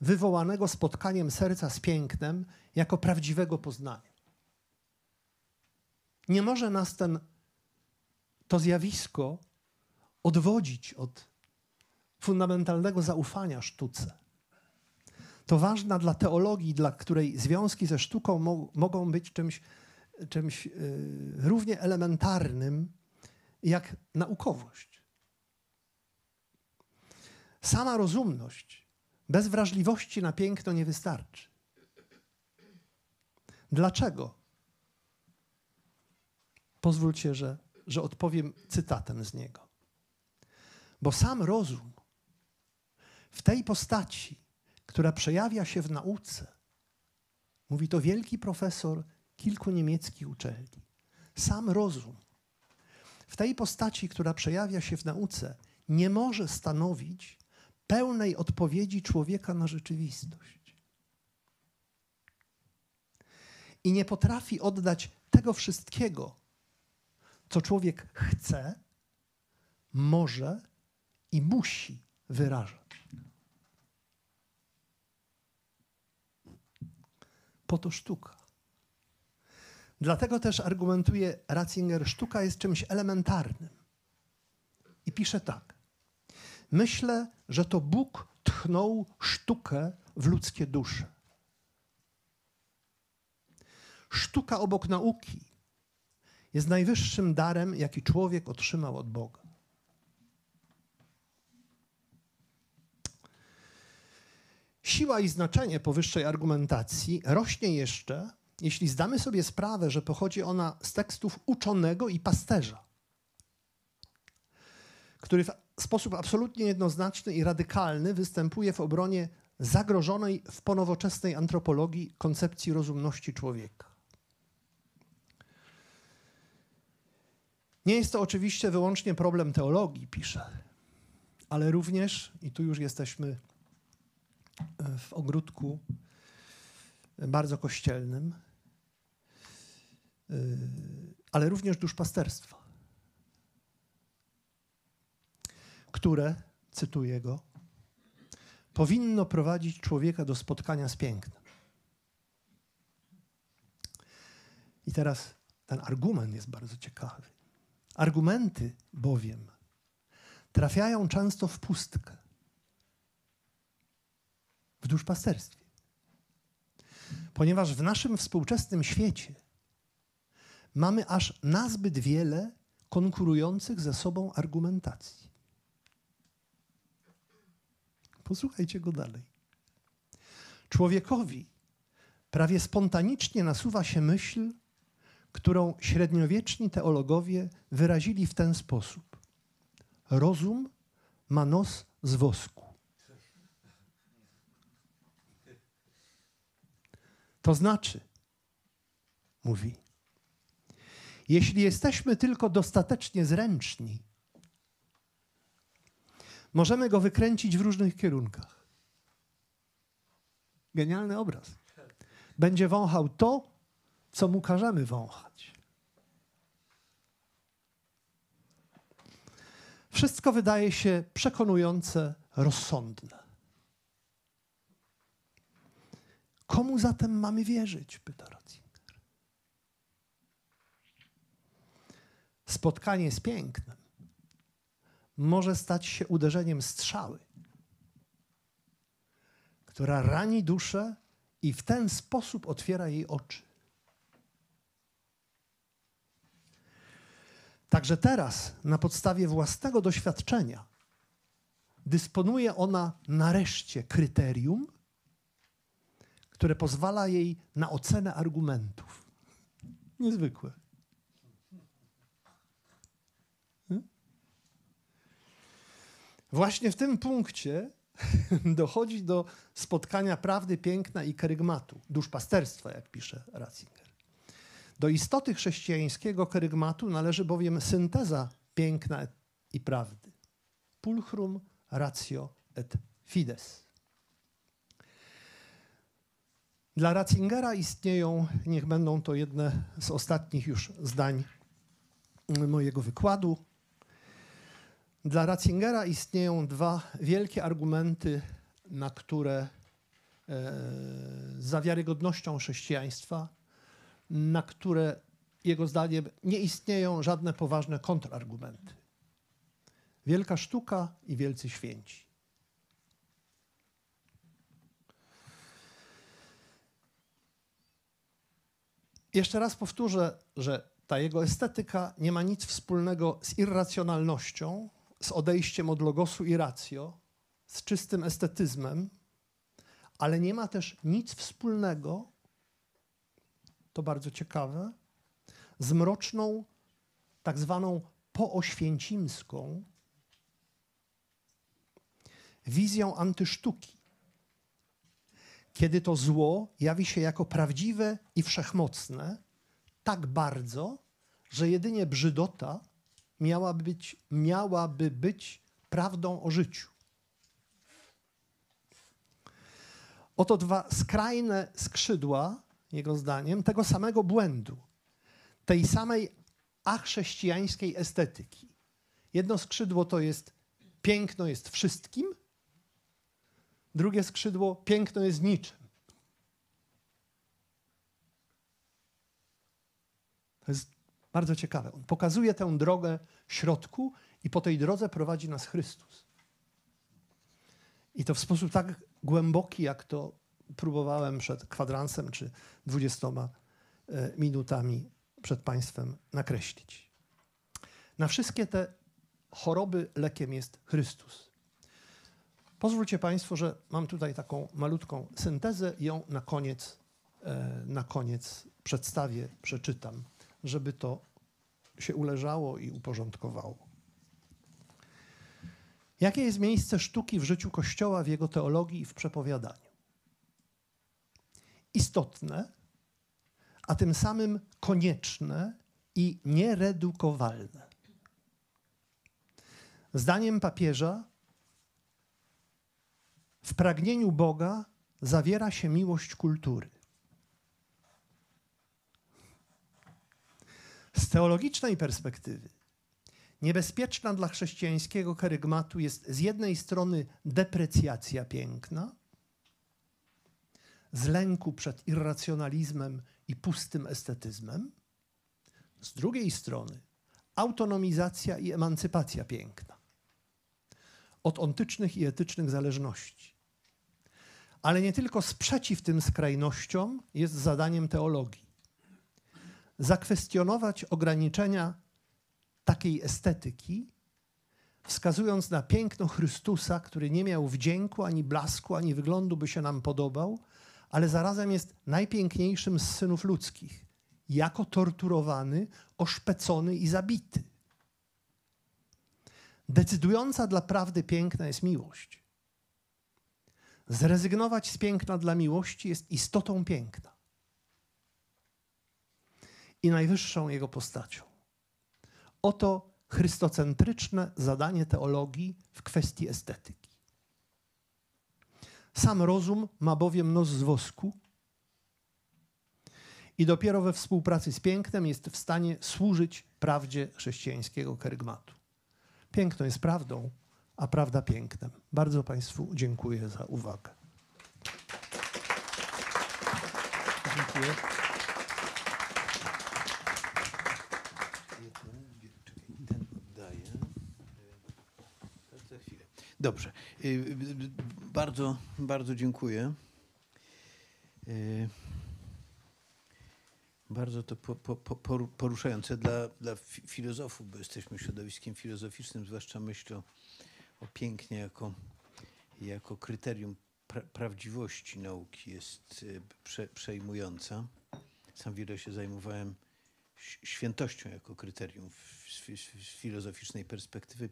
wywołanego spotkaniem serca z pięknem jako prawdziwego poznania. Nie może nas ten, to zjawisko odwodzić od fundamentalnego zaufania sztuce. To ważne dla teologii, dla której związki ze sztuką mo mogą być czymś, czymś yy, równie elementarnym jak naukowość. Sama rozumność bez wrażliwości na piękno nie wystarczy. Dlaczego? Pozwólcie, że, że odpowiem cytatem z niego. Bo sam rozum w tej postaci, która przejawia się w nauce, mówi to wielki profesor kilku niemieckich uczelni, sam rozum w tej postaci, która przejawia się w nauce, nie może stanowić pełnej odpowiedzi człowieka na rzeczywistość. I nie potrafi oddać tego wszystkiego, co człowiek chce, może i musi wyrażać. Po to sztuka. Dlatego też argumentuje Ratzinger, sztuka jest czymś elementarnym. I pisze tak. Myślę, że to Bóg tchnął sztukę w ludzkie dusze. Sztuka obok nauki jest najwyższym darem, jaki człowiek otrzymał od Boga. Siła i znaczenie powyższej argumentacji rośnie jeszcze, jeśli zdamy sobie sprawę, że pochodzi ona z tekstów uczonego i pasterza, który w sposób absolutnie jednoznaczny i radykalny występuje w obronie zagrożonej w ponowoczesnej antropologii koncepcji rozumności człowieka. Nie jest to oczywiście wyłącznie problem teologii, pisze, ale również, i tu już jesteśmy w ogródku bardzo kościelnym, ale również duszpasterstwa, które, cytuję go, powinno prowadzić człowieka do spotkania z pięknem. I teraz ten argument jest bardzo ciekawy. Argumenty bowiem trafiają często w pustkę, w duszpasterstwie. Ponieważ w naszym współczesnym świecie mamy aż nazbyt wiele konkurujących ze sobą argumentacji. Posłuchajcie go dalej. Człowiekowi prawie spontanicznie nasuwa się myśl, którą średniowieczni teologowie wyrazili w ten sposób: Rozum ma nos z wosku. To znaczy, mówi, jeśli jesteśmy tylko dostatecznie zręczni, możemy go wykręcić w różnych kierunkach. Genialny obraz. Będzie wąchał to, co mu każemy wąchać. Wszystko wydaje się przekonujące, rozsądne. Komu zatem mamy wierzyć? pyta Ratzinger. Spotkanie z pięknem może stać się uderzeniem strzały, która rani duszę i w ten sposób otwiera jej oczy. Także teraz, na podstawie własnego doświadczenia, dysponuje ona nareszcie kryterium, które pozwala jej na ocenę argumentów. Niezwykłe. Właśnie w tym punkcie dochodzi do spotkania prawdy, piękna i kerygmatu, duszpasterstwa, jak pisze Ratzinger. Do istoty chrześcijańskiego kerygmatu należy bowiem synteza piękna i prawdy. Pulchrum ratio et fides. Dla Ratzingera istnieją, niech będą to jedne z ostatnich już zdań mojego wykładu. Dla Ratzingera istnieją dwa wielkie argumenty, na które e, za wiarygodnością chrześcijaństwa na które jego zdaniem nie istnieją żadne poważne kontrargumenty. Wielka sztuka i wielcy święci. Jeszcze raz powtórzę, że ta jego estetyka nie ma nic wspólnego z irracjonalnością, z odejściem od logosu i ratio, z czystym estetyzmem, ale nie ma też nic wspólnego to bardzo ciekawe, z mroczną, tak zwaną pooświęcimską wizją antysztuki. Kiedy to zło jawi się jako prawdziwe i wszechmocne, tak bardzo, że jedynie brzydota miałaby być, miałaby być prawdą o życiu. Oto dwa skrajne skrzydła jego zdaniem, tego samego błędu, tej samej achrześcijańskiej estetyki. Jedno skrzydło to jest piękno jest wszystkim, drugie skrzydło piękno jest niczym. To jest bardzo ciekawe. On pokazuje tę drogę środku i po tej drodze prowadzi nas Chrystus. I to w sposób tak głęboki, jak to próbowałem przed kwadransem czy dwudziestoma e, minutami przed Państwem nakreślić. Na wszystkie te choroby lekiem jest Chrystus. Pozwólcie Państwo, że mam tutaj taką malutką syntezę i ją na koniec, e, na koniec przedstawię, przeczytam, żeby to się uleżało i uporządkowało. Jakie jest miejsce sztuki w życiu Kościoła, w jego teologii i w przepowiadaniu? istotne, a tym samym konieczne i nieredukowalne. Zdaniem papieża, w pragnieniu Boga zawiera się miłość kultury. Z teologicznej perspektywy Niebezpieczna dla chrześcijańskiego kerygmatu jest z jednej strony deprecjacja piękna, z lęku przed irracjonalizmem i pustym estetyzmem, z drugiej strony autonomizacja i emancypacja piękna od ontycznych i etycznych zależności. Ale nie tylko sprzeciw tym skrajnościom jest zadaniem teologii. Zakwestionować ograniczenia takiej estetyki, wskazując na piękno Chrystusa, który nie miał wdzięku, ani blasku, ani wyglądu by się nam podobał, ale zarazem jest najpiękniejszym z synów ludzkich, jako torturowany, oszpecony i zabity. Decydująca dla prawdy piękna jest miłość. Zrezygnować z piękna dla miłości jest istotą piękna i najwyższą jego postacią. Oto chrystocentryczne zadanie teologii w kwestii estetyki. Sam rozum ma bowiem nos z wosku i dopiero we współpracy z pięknem jest w stanie służyć prawdzie chrześcijańskiego kerygmatu. Piękno jest prawdą, a prawda pięknem. Bardzo Państwu dziękuję za uwagę. Dziękuję. Dobrze. Y, Bardzo, bardzo dziękuję. Y, Bardzo to po, po, po, poru- poruszające dla, dla fi- filozofów, bo jesteśmy środowiskiem filozoficznym, zwłaszcza myśl o, o pięknie jako, jako kryterium pra, prawdziwości nauki jest y, prze, przejmująca. Sam wiele się zajmowałem świętością jako kryterium z, fi- z filozoficznej perspektywy.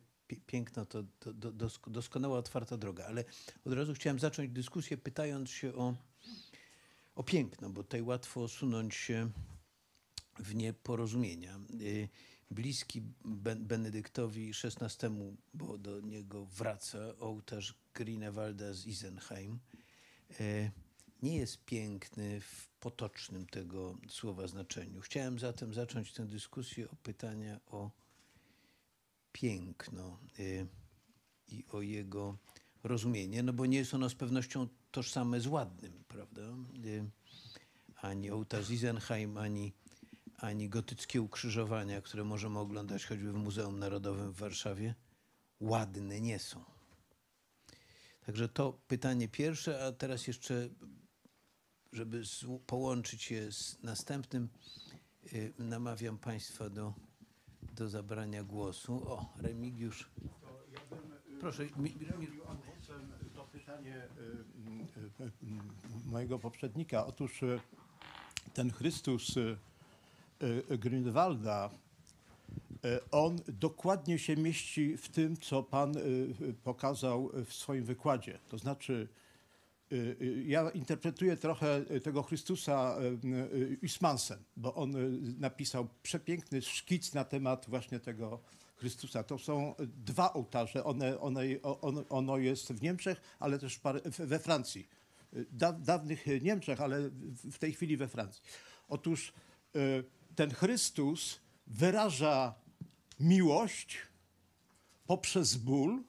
Piękno to do, do, dosk- doskonała, otwarta droga, ale od razu chciałem zacząć dyskusję pytając się o, o piękno, bo tutaj łatwo osunąć się w nieporozumienia. Bliski Ben- Benedyktowi XVI, bo do niego wraca ołtarz Grinewalda z Isenheim, e, nie jest piękny w potocznym tego słowa znaczeniu. Chciałem zatem zacząć tę dyskusję o pytania o piękno y, i o jego rozumienie, no bo nie jest ono z pewnością tożsame z ładnym, prawda? Y, Ani ołtarz Isenheim, ani, ani gotyckie ukrzyżowania, które możemy oglądać choćby w Muzeum Narodowym w Warszawie, ładne nie są. Także to pytanie pierwsze, a teraz jeszcze, żeby połączyć je z następnym, y, namawiam Państwa do, do zabrania głosu. O, Remigiusz. Proszę, mi, mi, To pytanie y, y, y, mojego poprzednika. Otóż y, ten Chrystus y, y, Grünwalda, y, on dokładnie się mieści w tym, co Pan y, pokazał w swoim wykładzie. To znaczy, ja interpretuję trochę tego Chrystusa Ismansem, bo on napisał przepiękny szkic na temat właśnie tego Chrystusa. To są dwa ołtarze. One, one, on, ono jest w Niemczech, ale też we Francji. Da, dawnych Niemczech, ale w tej chwili we Francji. Otóż ten Chrystus wyraża miłość poprzez ból,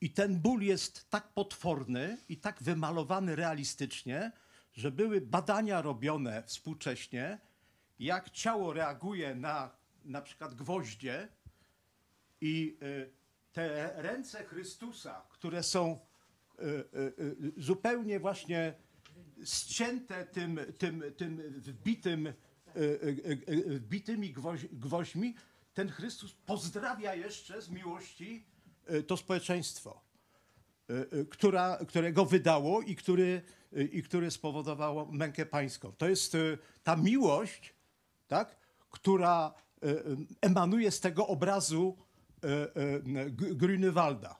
i ten ból jest tak potworny i tak wymalowany realistycznie, że były badania robione współcześnie, jak ciało reaguje na na przykład gwoździe i y, te ręce Chrystusa, które są y, y, zupełnie właśnie ścięte tym, tym, tym wbitym, y, y, y, y, wbitymi gwoź, gwoźdźmi, ten Chrystus pozdrawia jeszcze z miłości to społeczeństwo, która, które go wydało i który, i które spowodowało mękę pańską. To jest ta miłość, tak, która emanuje z tego obrazu Grünewalda.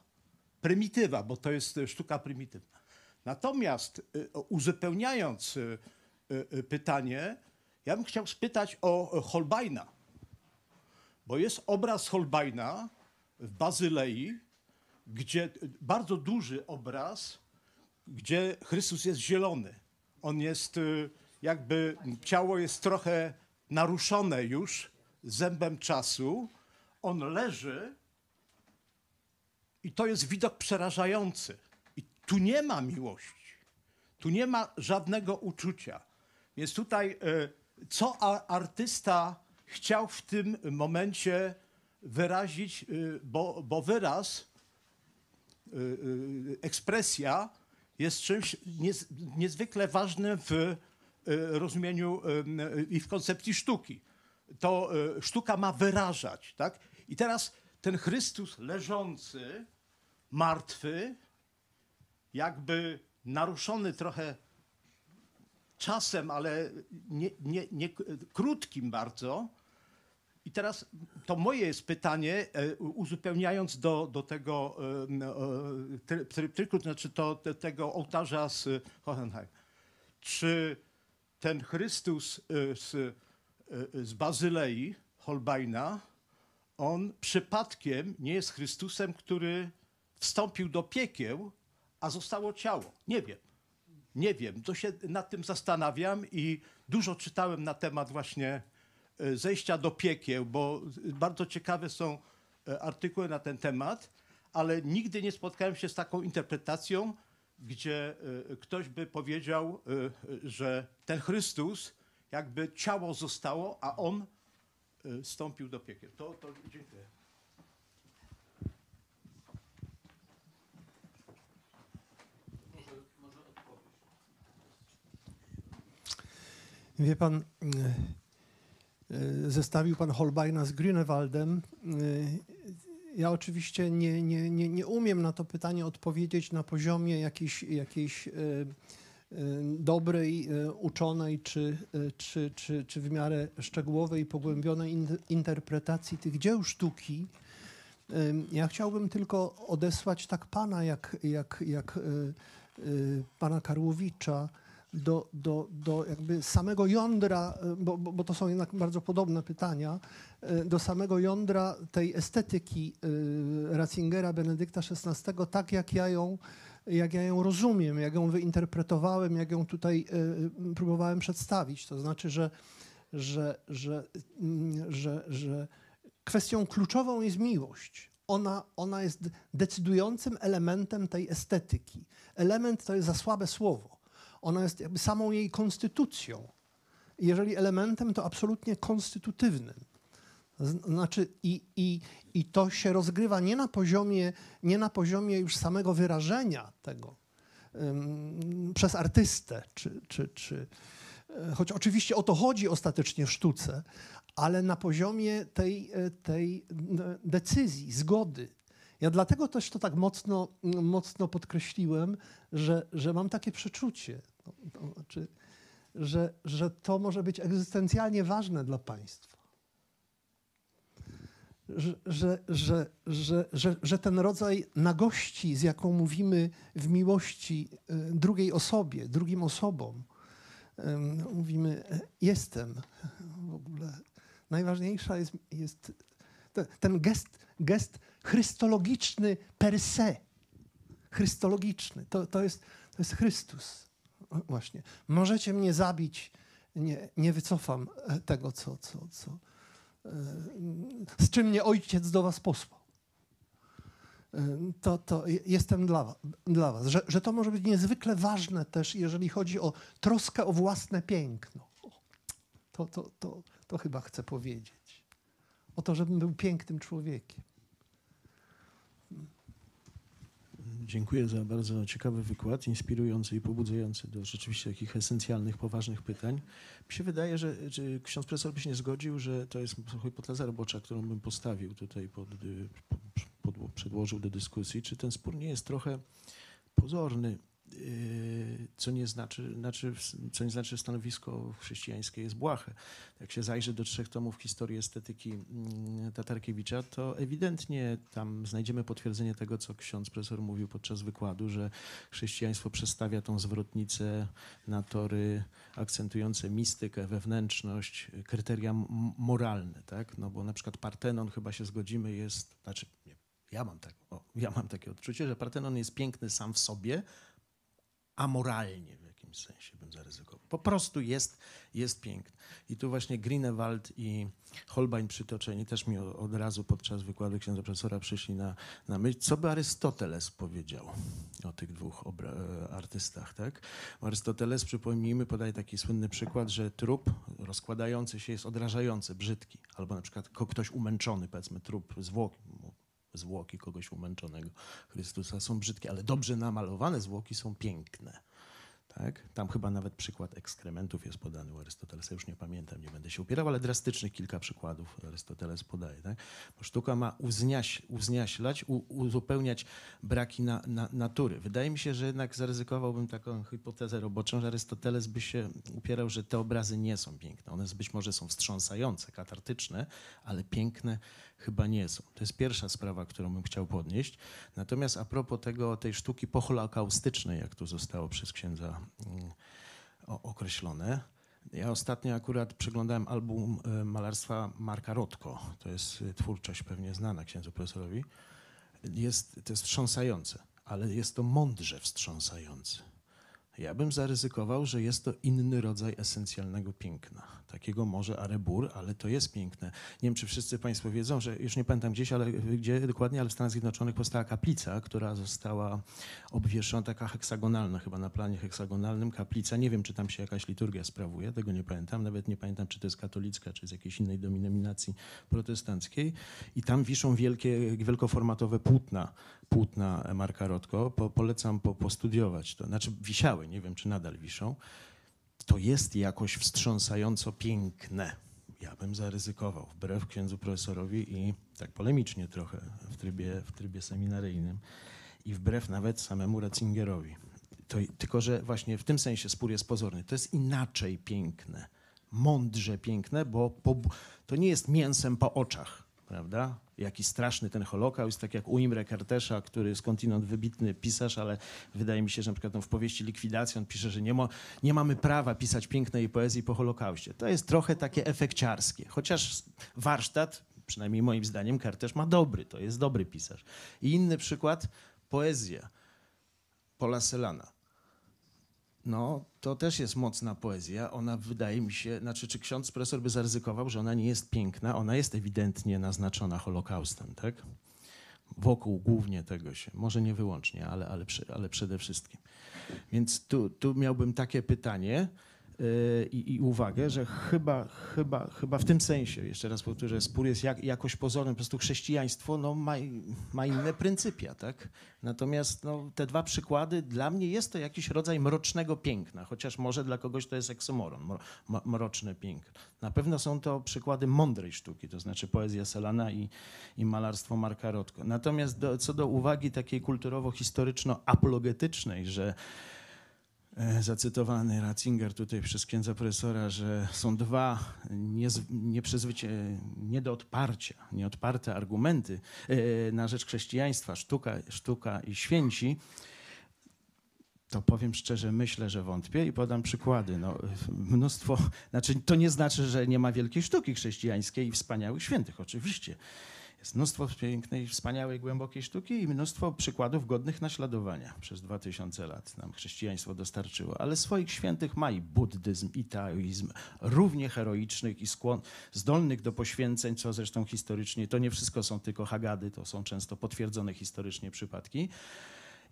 Prymitywa, bo to jest sztuka prymitywna. Natomiast uzupełniając pytanie, ja bym chciał spytać o o Holbeina, bo jest obraz Holbeina w Bazylei, gdzie y, bardzo duży obraz, gdzie Chrystus jest zielony. On jest y, jakby, ciało jest trochę naruszone już zębem czasu, on leży i to jest widok przerażający. I tu nie ma miłości, tu nie ma żadnego uczucia. Więc tutaj, e, co artysta chciał w tym momencie wyrazić, e, bo, bo wyraz, e, e, ekspresja jest czymś niez, niezwykle ważnym w rozumieniu i w koncepcji sztuki. To sztuka ma wyrażać, tak? I teraz ten Chrystus leżący, martwy, jakby naruszony trochę czasem, ale nie, nie, nie krótkim bardzo. I teraz to moje jest pytanie, e, uzupełniając do, do tego e, try- tryptyku, to znaczy to, te, tego ołtarza z Hohenheim. Czy ten Chrystus e, z, z Bazylei, Holbeina, on przypadkiem nie jest Chrystusem, który wstąpił do piekieł, a zostało ciało? Nie wiem. Nie wiem, to się nad tym zastanawiam i dużo czytałem na temat właśnie e, zejścia do piekieł, bo bardzo ciekawe są e, artykuły na ten temat, ale nigdy nie spotkałem się z taką interpretacją, gdzie e, ktoś by powiedział, e, że ten Chrystus jakby ciało zostało, a on e, wstąpił do piekieł. To, to dziękuję. Wie pan, y, y, zestawił pan Holbeina z Grünewaldem. Y, Ja oczywiście nie, nie, nie, nie umiem na to pytanie odpowiedzieć na poziomie jakiejś, jakiejś dobrej, uczonej czy, czy, czy, czy w miarę szczegółowej, pogłębionej in- interpretacji tych dzieł sztuki. Ja chciałbym tylko odesłać tak pana, jak, jak, jak pana Karłowicza, do, do, do jakby samego jądra, y, bo, bo, bo to są jednak bardzo podobne pytania, y, do samego jądra tej estetyki y, Ratzingera Benedykta XVI, tak jak ja ją jak ja ją rozumiem, jak ją wyinterpretowałem, jak ją tutaj próbowałem przedstawić. To znaczy, że, że, że, mm, że, że kwestią kluczową jest miłość. Ona, ona jest decydującym elementem tej estetyki. Element to jest za słabe słowo. Ona jest jakby samą jej konstytucją. Jeżeli elementem, to absolutnie konstytutywnym. Znaczy, i, i, i to się rozgrywa nie na poziomie, nie na poziomie już samego wyrażenia tego ym, przez artystę, czy, czy, czy, e, choć oczywiście o to chodzi ostatecznie w sztuce, ale na poziomie tej, e, tej decyzji, zgody. Ja dlatego też to tak mocno, mocno podkreśliłem, że, że mam takie przeczucie, to, to znaczy, że, że to może być egzystencjalnie ważne dla państwa że, że, że, że, że, że ten rodzaj nagości, z jaką mówimy w miłości e, drugiej osobie, drugim osobom, mówimy e, jestem w ogóle. Najważniejsza jest, jest te- ten gest, gest chrystologiczny per se. Chrystologiczny. To, to, jest, to jest Chrystus. Właśnie. Możecie mnie zabić, nie, nie wycofam e, tego, co, co, co, z czym mnie ojciec do was posłał. Ym, To, to je- jestem dla, dla was. Że, że to może być niezwykle ważne też, jeżeli chodzi o troskę o własne piękno. To, to, to, to chyba chcę powiedzieć. O to, żebym był pięknym człowiekiem. Dziękuję za bardzo ciekawy wykład, inspirujący i pobudzający do rzeczywiście takich esencjalnych, poważnych pytań. Mi się wydaje, że, ksiądz profesor by się nie zgodził, że to jest hipoteza robocza, którą bym postawił tutaj, pod, y, pod, przedłożył do dyskusji. Czy ten spór nie jest trochę pozorny, co nie znaczy, znaczy, co nie znaczy że stanowisko chrześcijańskie jest błahe. Jak się zajrzy do trzech tomów historii estetyki mm, Tatarkiewicza, to ewidentnie tam znajdziemy potwierdzenie tego, co ksiądz profesor mówił podczas wykładu, że chrześcijaństwo przestawia tą zwrotnicę na tory akcentujące mistykę, wewnętrzność, kryteria moralne, tak? No bo na przykład Partenon, chyba się zgodzimy, jest, znaczy nie, ja mam, tak, o, ja mam takie odczucie, że Partenon jest piękny sam w sobie, amoralnie w jakimś sensie, bym zaryzykował. Po prostu jest, jest piękny. I tu właśnie Greenewald i Holbein przytoczeni też mi od razu podczas wykładu księdza profesora przyszli na, na myśl, co by Arystoteles powiedział o tych dwóch e, artystach. Tak? Arystoteles, przypomnijmy, podaje taki słynny przykład, że trup rozkładający się jest odrażający, brzydki. Albo na przykład ktoś umęczony, powiedzmy trup, zwłoki, zwłoki kogoś umęczonego Chrystusa są brzydkie, ale dobrze namalowane zwłoki są piękne. Tak? Tam chyba nawet przykład ekskrementów jest podany u Arystotelesa, już nie pamiętam, nie będę się upierał, ale drastycznych kilka przykładów Arystoteles podaje. Tak? Bo sztuka ma uzniaś, uzniaślać, u, uzupełniać braki na, na, natury. Wydaje mi się, że jednak zaryzykowałbym taką hipotezę roboczą, że Arystoteles by się upierał, że te obrazy nie są piękne. One być może są wstrząsające, katartyczne, ale piękne chyba nie są. To jest pierwsza sprawa, którą bym chciał podnieść. Natomiast a propos tego, tej sztuki poholokaustycznej, jak tu zostało przez księdza mm, określone, ja ostatnio akurat przeglądałem album e, malarstwa Marka Rotko. To jest e, twórczość pewnie znana księdzu profesorowi. Jest, to jest wstrząsające, ale jest to mądrze wstrząsające. Ja bym zaryzykował, że jest to inny rodzaj esencjalnego piękna. Takiego może arebur, ale to jest piękne. Nie wiem, czy wszyscy Państwo wiedzą, że już nie pamiętam gdzieś, ale gdzie dokładnie, ale w Stanach Zjednoczonych powstała kaplica, która została obwieszona, taka heksagonalna, chyba na planie heksagonalnym kaplica. Nie wiem, czy tam się jakaś liturgia sprawuje, tego nie pamiętam. Nawet nie pamiętam, czy to jest katolicka, czy z jakiejś innej denominacji protestanckiej. I tam wiszą wielkie, wielkoformatowe płótna, płótna Marka Rotko. Po, polecam po, postudiować to. Znaczy wisiały, nie wiem, czy nadal wiszą. To jest jakoś wstrząsająco piękne. Ja bym zaryzykował, wbrew księdzu profesorowi i tak polemicznie trochę w trybie, w trybie seminaryjnym i wbrew nawet samemu Ratzingerowi. To, tylko, że właśnie w tym sensie spór jest pozorny. To jest inaczej piękne, mądrze piękne, bo po, to nie jest mięsem po oczach, prawda? Jaki straszny ten Holokaust, tak jak u Imre Kertesza, który skądinąd wybitny pisarz, ale wydaje mi się, że na przykład w powieści Likwidacja on pisze, że nie, mo, nie mamy prawa pisać pięknej poezji po Holokauście. To jest trochę takie efekciarskie, chociaż warsztat, przynajmniej moim zdaniem, Kertesz ma dobry, to jest dobry pisarz. I inny przykład, poezja Pola Selana. No, to też jest mocna poezja. Ona wydaje mi się, znaczy, czy ksiądz profesor by zaryzykował, że ona nie jest piękna? Ona jest ewidentnie naznaczona Holokaustem, tak? Wokół głównie tego się, może nie wyłącznie, ale, ale, ale przede wszystkim. Więc tu, tu miałbym takie pytanie i, i uwagę, że chyba, chyba, chyba w tym sensie, jeszcze raz powtórzę, spór jest jak, jakoś pozorny, po prostu chrześcijaństwo no, ma, ma inne pryncypia, tak? Natomiast no, te dwa przykłady, dla mnie jest to jakiś rodzaj mrocznego piękna, chociaż może dla kogoś to jest mo- mroczne piękno. Na pewno są to przykłady mądrej sztuki, to znaczy poezja Selana i, i malarstwo Marka Rotko. Natomiast do, co do uwagi takiej kulturowo-historyczno-apologetycznej, że zacytowany Ratzinger tutaj przez księdza profesora, że są dwa nieprzezwycie- nie do odparcia, nieodparte argumenty e, na rzecz chrześcijaństwa, sztuka, sztuka i święci, to powiem szczerze, myślę, że wątpię i podam przykłady. No, mnóstwo, znaczy to nie znaczy, że nie ma wielkiej sztuki chrześcijańskiej i wspaniałych świętych, oczywiście. Jest mnóstwo pięknej, wspaniałej, głębokiej sztuki i mnóstwo przykładów godnych naśladowania. Przez dwa tysiące lat nam chrześcijaństwo dostarczyło, ale swoich świętych ma i buddyzm, i taoizm, równie heroicznych i skłon, zdolnych do poświęceń, co zresztą historycznie, to nie wszystko są tylko hagady, to są często potwierdzone historycznie przypadki.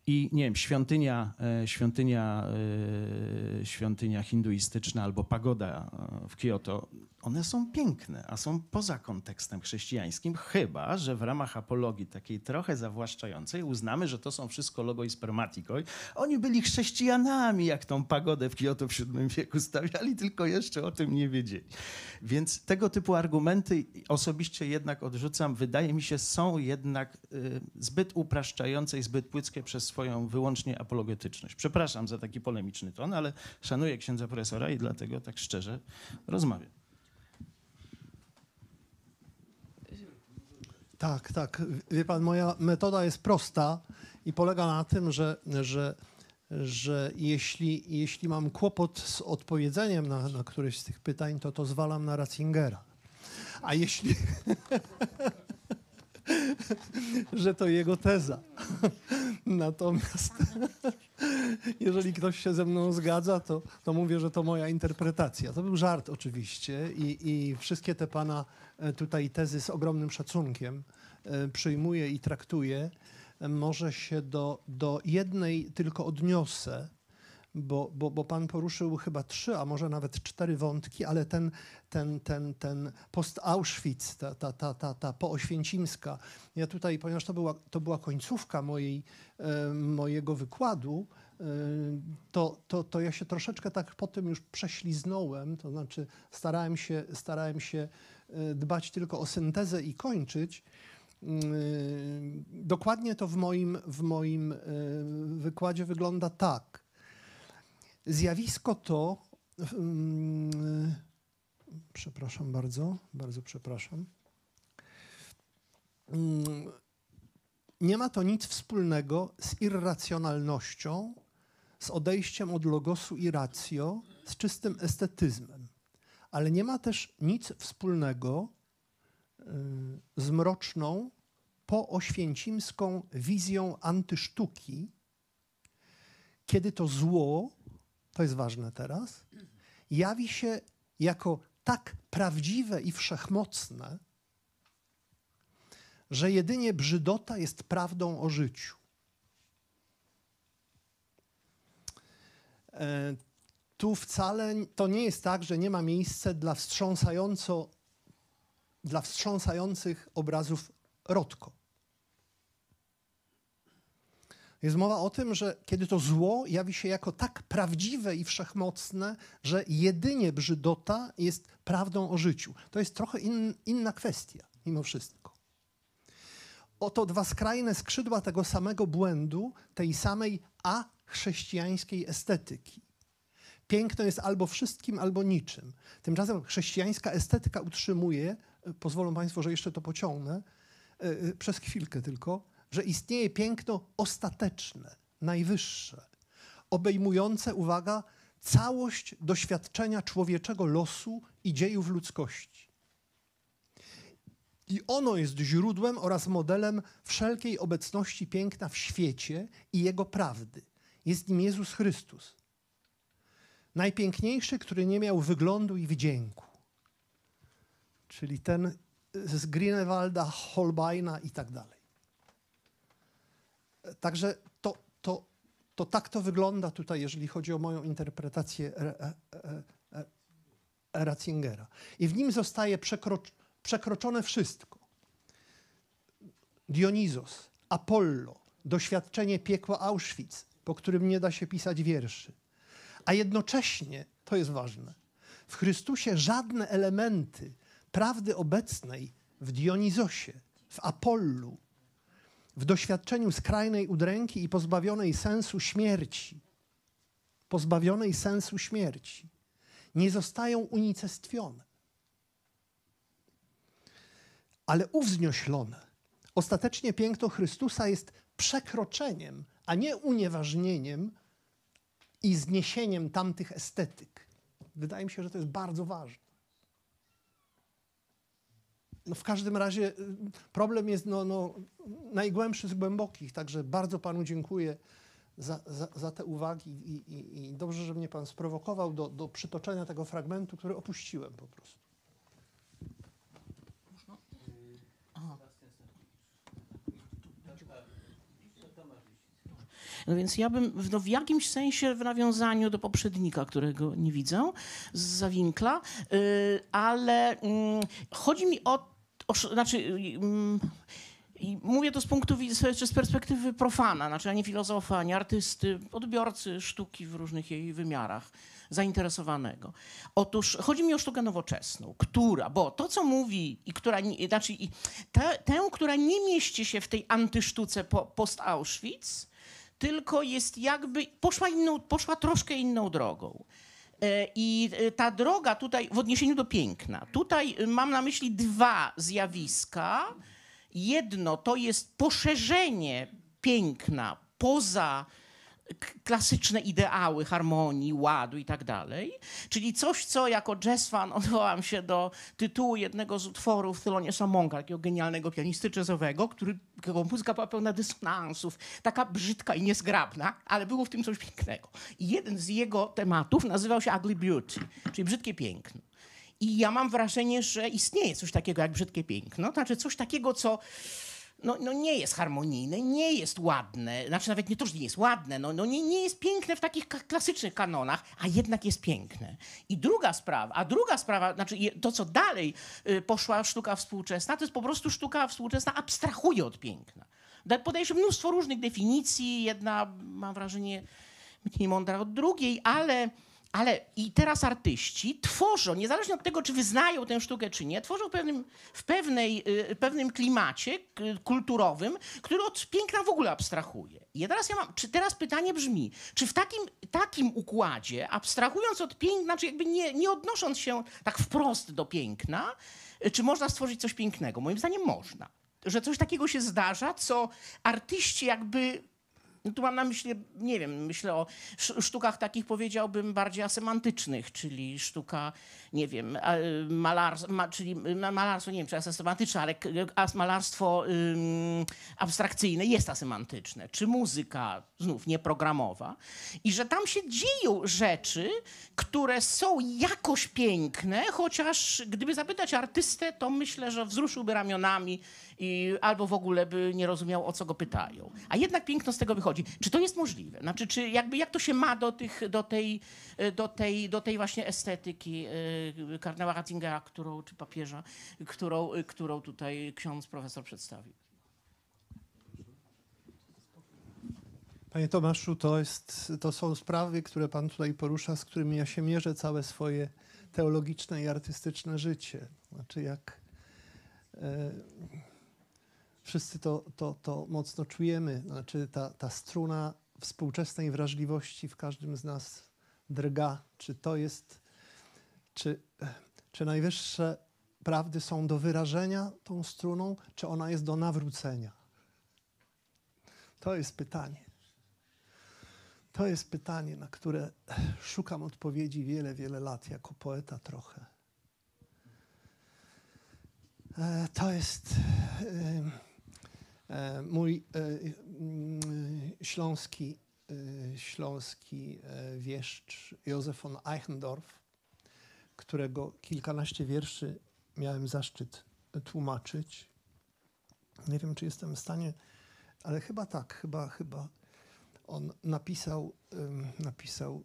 I nie wiem, świątynia, e, świątynia, e, świątynia hinduistyczna albo pagoda e, w Kioto, one są piękne, a są poza kontekstem chrześcijańskim, chyba że w ramach apologii takiej trochę zawłaszczającej uznamy, że to są wszystko logo i spermatikoj. Oni byli chrześcijanami, jak tą pagodę w Kioto w VII wieku stawiali, tylko jeszcze o tym nie wiedzieli. Więc tego typu argumenty osobiście jednak odrzucam. Wydaje mi się, są jednak y, zbyt upraszczające i zbyt płyckie przez swoją wyłącznie apologetyczność. Przepraszam za taki polemiczny ton, ale szanuję księdza profesora i dlatego tak szczerze rozmawiam. Tak, tak. Wie pan, moja metoda jest prosta i polega na tym, że, że, że jeśli, jeśli mam kłopot z odpowiedzeniem na, na któreś z tych pytań, to to zwalam na Ratzingera. A jeśli. że to jego teza. Natomiast, Jeżeli ktoś się ze mną zgadza, to, to mówię, że to moja interpretacja. To był żart oczywiście i, i wszystkie te pana e, tutaj tezy z ogromnym szacunkiem e, przyjmuję i traktuję. Może się do, do jednej tylko odniosę, bo, bo, bo pan poruszył chyba trzy, a może nawet cztery wątki, ale ten, ten, ten, ten post-Auschwitz, ta, ta, ta, ta, ta pooświęcimska, ja tutaj, ponieważ to była, to była końcówka mojej, e, mojego wykładu, e, to, to, to ja się troszeczkę tak po tym już prześliznąłem, to znaczy starałem się, starałem się e, dbać tylko o syntezę i kończyć. Mm, Dokładnie to w moim, w moim e, wykładzie wygląda tak. Zjawisko to, mm, przepraszam bardzo, bardzo przepraszam. Mm, Nie ma to nic wspólnego z irracjonalnością, z odejściem od logosu i ratio, z czystym estetyzmem. Ale nie ma też nic wspólnego y, z mroczną, pooświęcimską wizją antysztuki, kiedy to zło, to jest ważne teraz, jawi się jako tak prawdziwe i wszechmocne, że jedynie brzydota jest prawdą o życiu. E, Tu wcale to nie jest tak, że nie ma miejsca dla wstrząsająco, dla wstrząsających obrazów Rotko. Jest mowa o tym, że kiedy to zło jawi się jako tak prawdziwe i wszechmocne, że jedynie brzydota jest prawdą o życiu. To jest trochę in, inna kwestia, mimo wszystko. Oto dwa skrajne skrzydła tego samego błędu, tej samej achrześcijańskiej estetyki. Piękno jest albo wszystkim, albo niczym. Tymczasem chrześcijańska estetyka utrzymuje, e, pozwolą Państwo, że jeszcze to pociągnę, e, e, przez chwilkę tylko, że istnieje piękno ostateczne, najwyższe, obejmujące, uwaga, całość doświadczenia człowieczego losu i dziejów ludzkości. I ono jest źródłem oraz modelem wszelkiej obecności piękna w świecie i jego prawdy. Jest nim Jezus Chrystus. Najpiękniejszy, który nie miał wyglądu i wdzięku. Czyli ten z Grünewalda, Holbeina i tak dalej. Także to, to, to tak to wygląda tutaj, jeżeli chodzi o moją interpretację Re- e- e- e- Ratzingera. I w nim zostaje przekrocz, przekroczone wszystko. Dionizos, Apollo, doświadczenie piekła Auschwitz, po którym nie da się pisać wierszy. A jednocześnie, to jest ważne, w Chrystusie żadne elementy prawdy obecnej w Dionizosie, w Apollu, w doświadczeniu skrajnej udręki i pozbawionej sensu śmierci, pozbawionej sensu śmierci, nie zostają unicestwione, ale uwznioślone. Ostatecznie piękno Chrystusa jest przekroczeniem, a nie unieważnieniem i zniesieniem tamtych estetyk. Wydaje mi się, że to jest bardzo ważne. No w każdym razie y, problem jest no, no, najgłębszy z głębokich, także bardzo panu dziękuję za, za, za te uwagi i, i, i dobrze, że mnie pan sprowokował do, do przytoczenia tego fragmentu, który opuściłem po prostu. No więc ja bym w- no w jakimś sensie w nawiązaniu do poprzednika, którego nie widzę, z Zawinkla, yy, ale mm, chodzi mi o, znaczy, mm, mówię to z punktu z perspektywy profana, znaczy ani filozofa, ani artysty, odbiorcy sztuki w różnych jej wymiarach, zainteresowanego. Otóż chodzi mi o sztukę nowoczesną, która, bo to, co mówi i która, znaczy i tę, tę, która nie mieści się w tej antysztuce po, post-Auschwitz, tylko jest jakby, poszła, inną, poszła troszkę inną drogą. E, I e, ta droga tutaj, w odniesieniu do piękna, tutaj e, mam na myśli dwa zjawiska. Jedno to jest poszerzenie piękna poza klasyczne ideały harmonii, ładu i tak dalej. Czyli coś, co jako jazz fan odwołam się do tytułu jednego z utworów Theloniousa Monka, takiego genialnego pianisty jazzowego, który, którego muzyka była pełna dysonansów, taka brzydka i niezgrabna, ale było w tym coś pięknego. I jeden z jego tematów nazywał się Ugly Beauty, czyli brzydkie piękno. I ja mam wrażenie, że istnieje coś takiego jak brzydkie piękno, znaczy coś takiego, co no, no nie jest harmonijne, nie jest ładne, znaczy nawet nie to, że nie jest ładne, no, no nie, nie jest piękne w takich klasycznych kanonach, a jednak jest piękne. I druga sprawa, a druga sprawa, znaczy to, co dalej y, poszła sztuka współczesna, to jest po prostu sztuka współczesna abstrahuje od piękna. Da- Podaje się mnóstwo różnych definicji, jedna, mam wrażenie, mniej mądra od drugiej, ale, ale i teraz artyści tworzą, niezależnie od tego, czy wyznają tę sztukę, czy nie, tworzą w pewnym, w pewnej, y, pewnym klimacie kulturowym, który od piękna w ogóle abstrahuje. I teraz ja mam, czy teraz pytanie brzmi, czy w takim, takim układzie, abstrahując od piękna, znaczy jakby nie, nie odnosząc się tak wprost do piękna, y, czy można stworzyć coś pięknego? Moim zdaniem można. Że coś takiego się zdarza, co artyści jakby tu mam na myśli, nie wiem, myślę o sz- sztukach takich powiedziałbym bardziej asemantycznych, czyli sztuka, nie wiem, a, y, malars, ma, czyli ma- malarstwo, nie wiem czy asemantyczne, ale malarstwo ym, abstrakcyjne jest asemantyczne, czy muzyka, znów nieprogramowa. I że tam się dzieją rzeczy, które są jakoś piękne, chociaż gdyby zapytać artystę, to myślę, że wzruszyłby ramionami i albo w ogóle by nie rozumiał, o co go pytają. A jednak piękno z tego wychodzi. Czy to jest możliwe? Znaczy, czy jakby jak to się ma do, tych, do, tej, do, tej, do tej właśnie estetyki e, kardynała Ratzingera, którą, czy papieża, którą, e, którą tutaj ksiądz profesor przedstawił? Panie Tomaszu, to, jest, to są sprawy, które Pan tutaj porusza, z którymi ja się mierzę całe swoje teologiczne i artystyczne życie. Znaczy, jak e, wszyscy to, to, to mocno czujemy, znaczy ta, ta struna współczesnej wrażliwości w każdym z nas drga. Czy to jest, czy, czy najwyższe prawdy są do wyrażenia tą struną, czy ona jest do nawrócenia? To jest pytanie. To jest pytanie, na które szukam odpowiedzi wiele, wiele lat, jako poeta trochę. E, To jest e, e, mój mm, śląski, śląski wieszcz Józef von Eichendorff, którego kilkanaście wierszy miałem zaszczyt tłumaczyć. Nie wiem, czy jestem w stanie, ale chyba tak, chyba, chyba on napisał, napisał,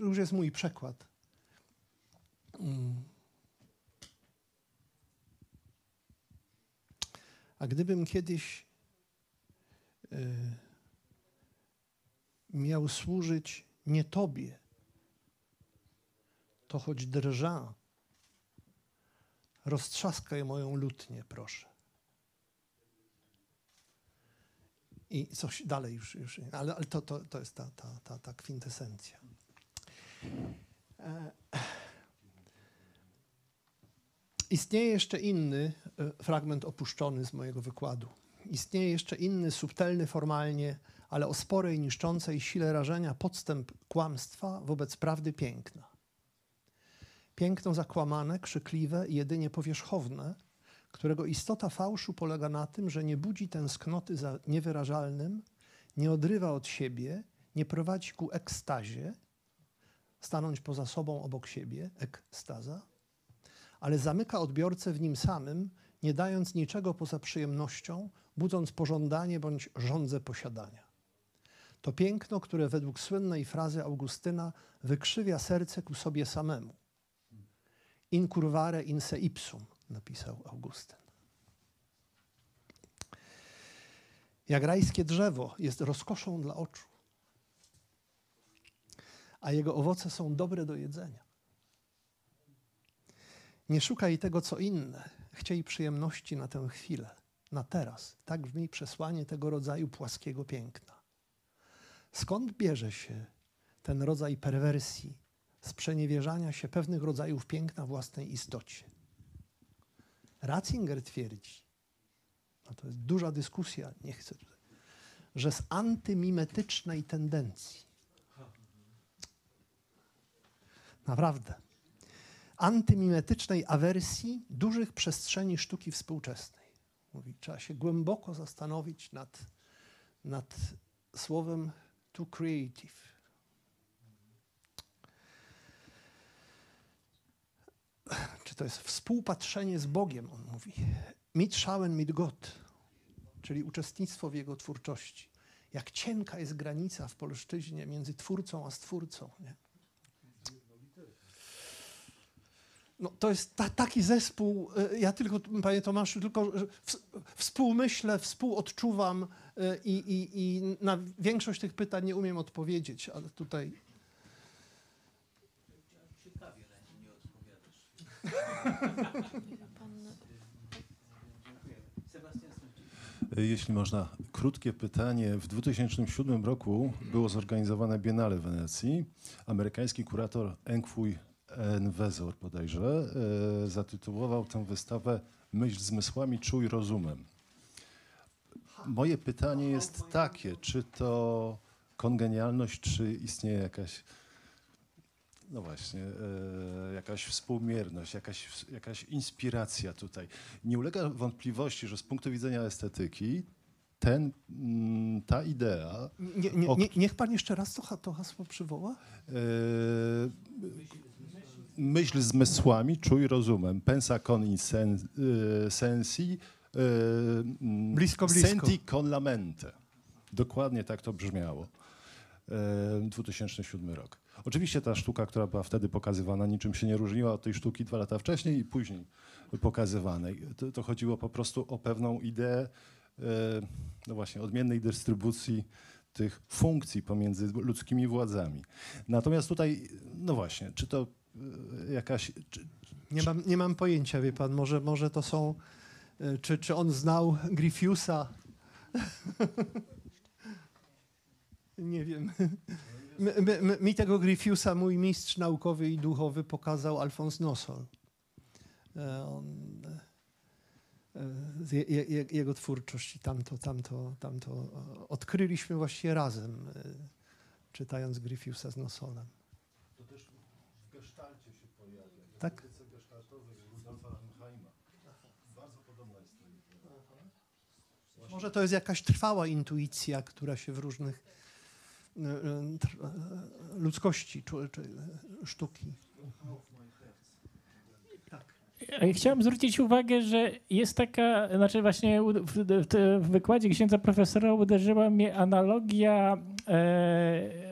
już jest mój przekład. A gdybym kiedyś y, miał służyć nie Tobie, to choć drża, roztrzaskaj moją lutnię, proszę. I coś dalej już, już ale, ale to, to, to jest ta, ta, ta, ta kwintesencja. E, Istnieje jeszcze inny e, fragment opuszczony z mojego wykładu. Istnieje jeszcze inny, subtelny formalnie, ale o sporej, niszczącej sile rażenia podstęp kłamstwa wobec prawdy piękna. Piękno zakłamane, krzykliwe i jedynie powierzchowne, którego istota fałszu polega na tym, że nie budzi tęsknoty za niewyrażalnym, nie odrywa od siebie, nie prowadzi ku ekstazie, stanąć poza sobą obok siebie, ekstaza, ale zamyka odbiorcę w nim samym, nie dając niczego poza przyjemnością, budząc pożądanie bądź żądzę posiadania. To piękno, które według słynnej frazy Augustyna wykrzywia serce ku sobie samemu. Incurvare in se ipsum, napisał Augustyn. Jak rajskie drzewo jest rozkoszą dla oczu, a jego owoce są dobre do jedzenia. Nie szukaj tego, co inne. Chciej przyjemności na tę chwilę, na teraz. Tak brzmi przesłanie tego rodzaju płaskiego piękna. Skąd bierze się ten rodzaj perwersji, sprzeniewierzania się pewnych rodzajów piękna własnej istocie? Ratzinger twierdzi, no to jest duża dyskusja, nie chcę tutaj, że z antymimetycznej tendencji, naprawdę, antymimetycznej awersji dużych przestrzeni sztuki współczesnej. Mówi, trzeba się głęboko zastanowić nad, nad słowem too creative. Czy to jest współpatrzenie z Bogiem, on mówi. Mitschauen mit Gott, czyli uczestnictwo w Jego twórczości. Jak cienka jest granica w polszczyźnie między twórcą a stwórcą. Nie? No, to jest ta, taki zespół, y, ja tylko, panie Tomaszu, tylko w, współmyślę, współodczuwam y, i, i, i na większość tych pytań nie umiem odpowiedzieć, ale tutaj... Jeśli można, krótkie pytanie. W 2007 roku było zorganizowane Biennale w Wenecji. Amerykański kurator Engfuj Enwezor bodajże e, zatytułował tę wystawę Myśl zmysłami, czuj rozumem. Moje pytanie jest takie, czy to kongenialność, czy istnieje jakaś, no właśnie, e, jakaś współmierność, jakaś, jakaś inspiracja tutaj. Nie ulega wątpliwości, że z punktu widzenia estetyki ten, mm, ta idea Nie, nie, nie, niech pan jeszcze raz to, to hasło przywoła. e, myśl zmysłami, czuj rozumem. Pensa con in sen, e, sensi, e, mm, Blisko, blisko. senti con la mente. Dokładnie tak to brzmiało. E, 2007 rok. Oczywiście ta sztuka, która była wtedy pokazywana, niczym się nie różniła od tej sztuki dwa lata wcześniej i później pokazywanej. To, to chodziło po prostu o pewną ideę, e, no właśnie, odmiennej dystrybucji tych funkcji pomiędzy ludzkimi władzami. Natomiast tutaj, no właśnie, czy to e, jakaś, czy, Nie mam, nie mam pojęcia, wie pan, może, może to są, y, czy, czy on znał Griffiusa? nie wiem. Mi tego Griffiusa mój mistrz naukowy i duchowy pokazał Alfons Nosol. E, On, e, jego twórczość i tamto, tamto, tamto e, odkryliśmy właściwie razem, czytając Griffiusa z Nosolem. To też w gestalcie się pojawia. w Tak? gestaltowej Rudolfa. Bardzo podobna jest to idea. Może to jest jakaś trwała intuicja, która się w różnych ludzkości, czy, czy y, sztuki. Ja Chciałem zwrócić uwagę, że jest taka, znaczy właśnie w wykładzie księdza profesora uderzyła mnie analogia e,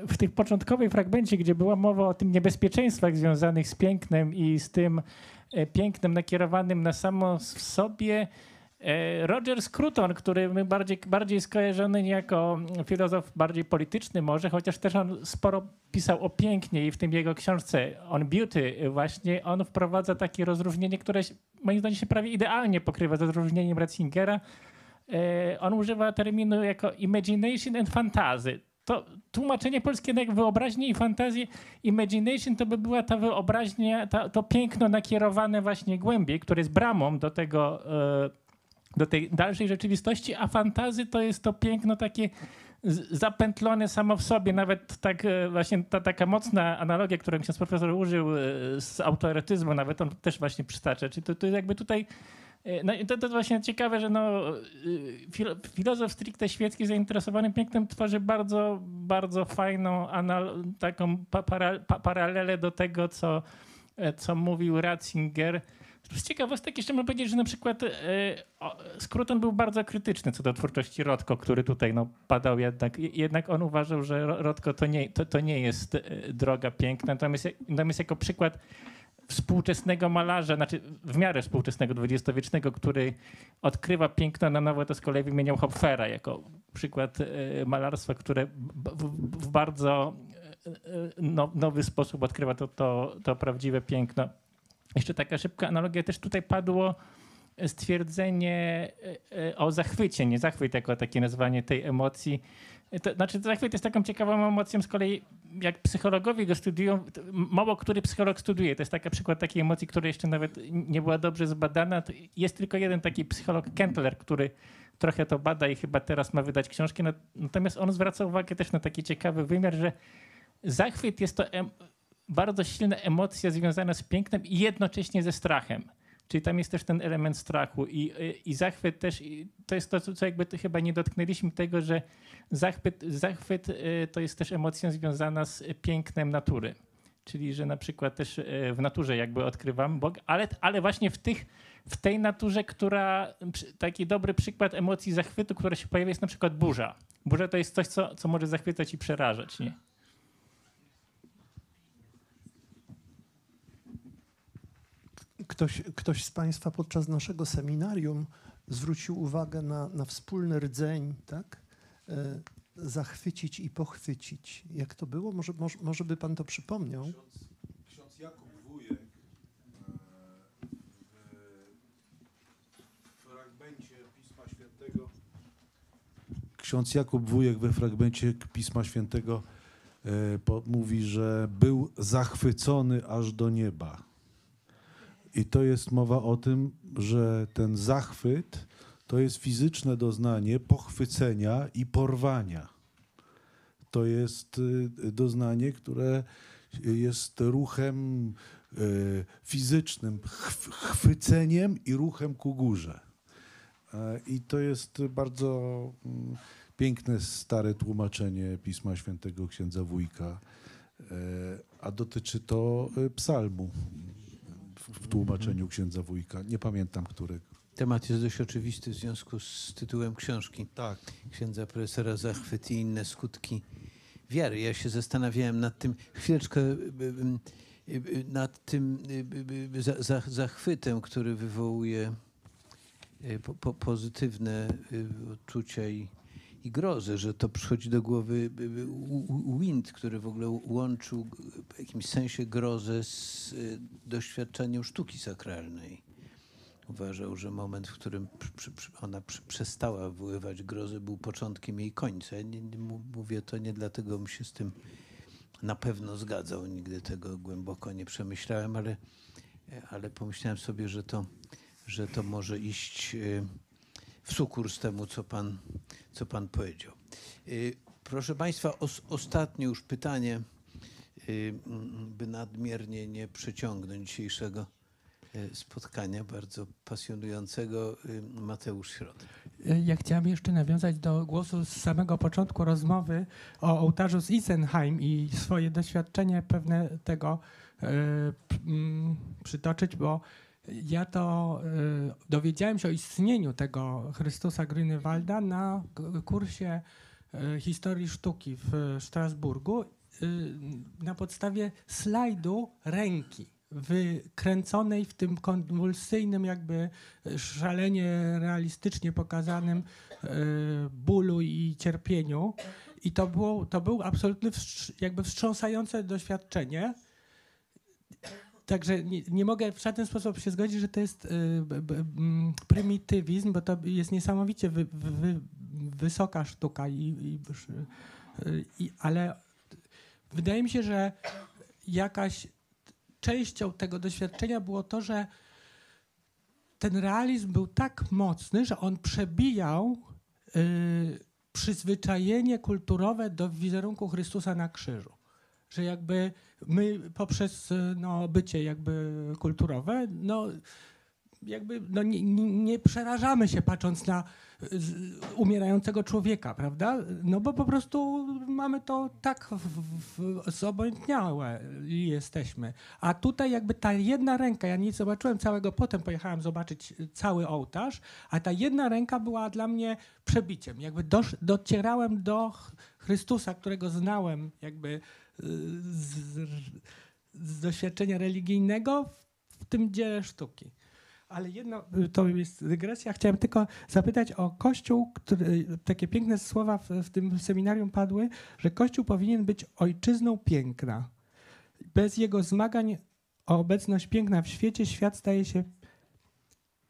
w tych początkowej fragmencie, gdzie była mowa o tym niebezpieczeństwach związanych z pięknem i z tym e, pięknem nakierowanym na samo w sobie. E, Roger Scruton, który my bardziej, bardziej skojarzony jako filozof bardziej polityczny może, chociaż też on sporo pisał o pięknie i w tym jego książce On Beauty właśnie on wprowadza takie rozróżnienie, które moim zdaniem się prawie idealnie pokrywa z rozróżnieniem Ratzingera. E, On używa terminu jako imagination and fantasy. To tłumaczenie polskie na wyobraźnię i fantazję. Imagination to by była ta wyobraźnia, ta, to piękno nakierowane właśnie głębiej, które jest bramą do tego, e, do tej dalszej rzeczywistości, a fantazy to jest to piękno takie zapętlone samo w sobie. Nawet tak e, właśnie ta taka mocna analogia, którą ksiądz profesor użył e, z autorytyzmu, nawet on też właśnie przytacza. Czyli to, to jakby tutaj e, no to, to właśnie ciekawe, że no, filo, filozof stricte świecki zainteresowany pięknem tworzy bardzo, bardzo fajną anal, taką pa, para, pa, paralelę do tego, co, co mówił Ratzinger. Z ciekawostek jeszcze można powiedzieć, że na przykład e, o, Scruton był bardzo krytyczny co do twórczości Rodko, który tutaj no, padał jednak. Jednak on uważał, że Ro- Rodko to nie, to, to nie jest e, droga piękna. Natomiast, natomiast jako przykład współczesnego malarza, znaczy w miarę współczesnego dwudziestowiecznego, który odkrywa piękno na nowo, to z kolei wymieniał Hopfera jako przykład e, malarstwa, które w, bardzo e, e, no, nowy sposób odkrywa to, to, to prawdziwe piękno. Jeszcze taka szybka analogia, też tutaj padło stwierdzenie e, e, o zachwycie, nie zachwyt jako takie nazwanie tej emocji. To, znaczy, zachwyt jest taką ciekawą emocją z kolei, jak psychologowie go studiują, mało który psycholog studiuje. To jest taki przykład takiej emocji, która jeszcze nawet nie była dobrze zbadana. To jest tylko jeden taki psycholog, Kentler, który trochę to bada i chyba teraz ma wydać książkę. Nat- Natomiast on zwraca uwagę też na taki ciekawy wymiar, że zachwyt jest to em- bardzo silna emocja związana z pięknem i jednocześnie ze strachem. Czyli tam jest też ten element strachu i, i zachwyt też, i to jest to, co jakby to chyba nie dotknęliśmy tego, że zachwyt, zachwyt y, to jest też emocją związana z pięknem natury. Czyli, że na przykład też y, w naturze jakby odkrywam Bog, ale, ale właśnie w, tych, w tej naturze, która, taki dobry przykład emocji zachwytu, która się pojawia jest na przykład burza. Burza to jest coś, co, co może zachwycać i przerażać, nie? Ktoś, ktoś z Państwa podczas naszego seminarium zwrócił uwagę na, na wspólny rdzeń, tak? E, zachwycić i pochwycić. Jak to było? Może, może, może by Pan to przypomniał? Ksiądz Jakub Wujek e, w fragmencie Pisma Świętego Ksiądz Jakub Wujek we fragmencie Pisma Świętego e, po, mówi, że był zachwycony aż do nieba. I to jest mowa o tym, że ten zachwyt to jest fizyczne doznanie pochwycenia i porwania. To jest y, doznanie, które jest ruchem y, fizycznym, chw- chwyceniem i ruchem ku górze. E, I to jest bardzo mm, piękne, stare tłumaczenie Pisma Świętego księdza Wójka, e, a dotyczy to y, psalmu w, tłumaczeniu księdza Wójka. Nie pamiętam którego. Temat jest dość oczywisty w związku z tytułem książki Tak. księdza profesora Zachwyt i inne skutki wiary. Ja się zastanawiałem nad tym, chwileczkę, y, y, y, nad tym za- za- zachwytem, który wywołuje po, po, pozytywne odczucia i, i grozę, że to przychodzi do głowy y, y, Wind, który w ogóle łączył w jakimś sensie grozę z y, doświadczeniem sztuki sakralnej. Uważał, że moment, w którym ona przestała wyływać grozę, był początkiem jej końca. Mówię to nie dlatego, bym się z tym na pewno zgadzał. Nigdy tego głęboko nie przemyślałem, ale, ale pomyślałem sobie, że to, że to może iść e, w sukurs temu, co pan, co pan powiedział. E, Proszę Państwa, os, ostatnie już pytanie, m, by nadmiernie nie przeciągnąć dzisiejszego e, spotkania bardzo pasjonującego. Mateusz Środek. Ja chciałam jeszcze nawiązać do głosu z samego początku rozmowy o ołtarzu z Isenheim i swoje doświadczenie pewne tego mm, przytoczyć, bo ja to e, dowiedziałem się o istnieniu tego Chrystusa Grünewalda na kursie e, historii sztuki w Strasburgu y, na podstawie slajdu ręki wykręconej w tym konwulsyjnym jakby szalenie realistycznie pokazanym e, bólu i cierpieniu. I to, było, to był absolutnie wstrz- jakby wstrząsające doświadczenie. Także nie, nie mogę w żaden sposób się zgodzić, że to jest b, b, mm, prymitywizm, bo to jest niesamowicie wy, wy, wy, wysoka sztuka. I, i, i, ale wydaje mi się, że jakaś częścią tego doświadczenia było to, że ten realizm był tak mocny, że on przebijał y, przyzwyczajenie kulturowe do wizerunku Chrystusa na krzyżu. Że jakby my poprzez y, no, bycie jakby kulturowe, no jakby no, nie, nie, przerażamy się patrząc na umierającego człowieka, prawda? No bo po prostu mamy to tak zobojętniałe jesteśmy. A tutaj jakby ta jedna ręka, ja nie zobaczyłem całego, potem pojechałem zobaczyć cały ołtarz, a ta jedna ręka była dla mnie przebiciem. Jakby docierałem do Ch- Chrystusa, którego znałem jakby z, z doświadczenia religijnego w tym dziele sztuki. Ale jedno, to jest dygresja. Chciałem tylko zapytać o Kościół, który, takie piękne słowa w, w tym seminarium padły, że Kościół powinien być ojczyzną piękna. Bez jego zmagań o obecność piękna w świecie, świat staje się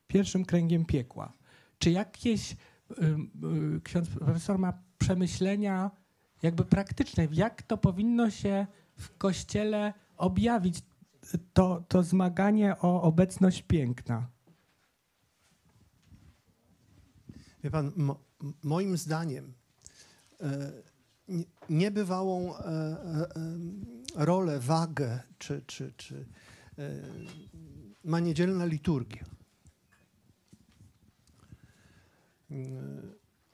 pierwszym kręgiem piekła. Czy jakieś, y, y, ksiądz profesor ma przemyślenia jakby praktyczne, jak to powinno się w kościele objawić, to, to zmaganie o obecność piękna. Wie pan, mo, moim zdaniem e, nie- niebywałą e, e, rolę, wagę czy, czy, czy ma niedzielna liturgia.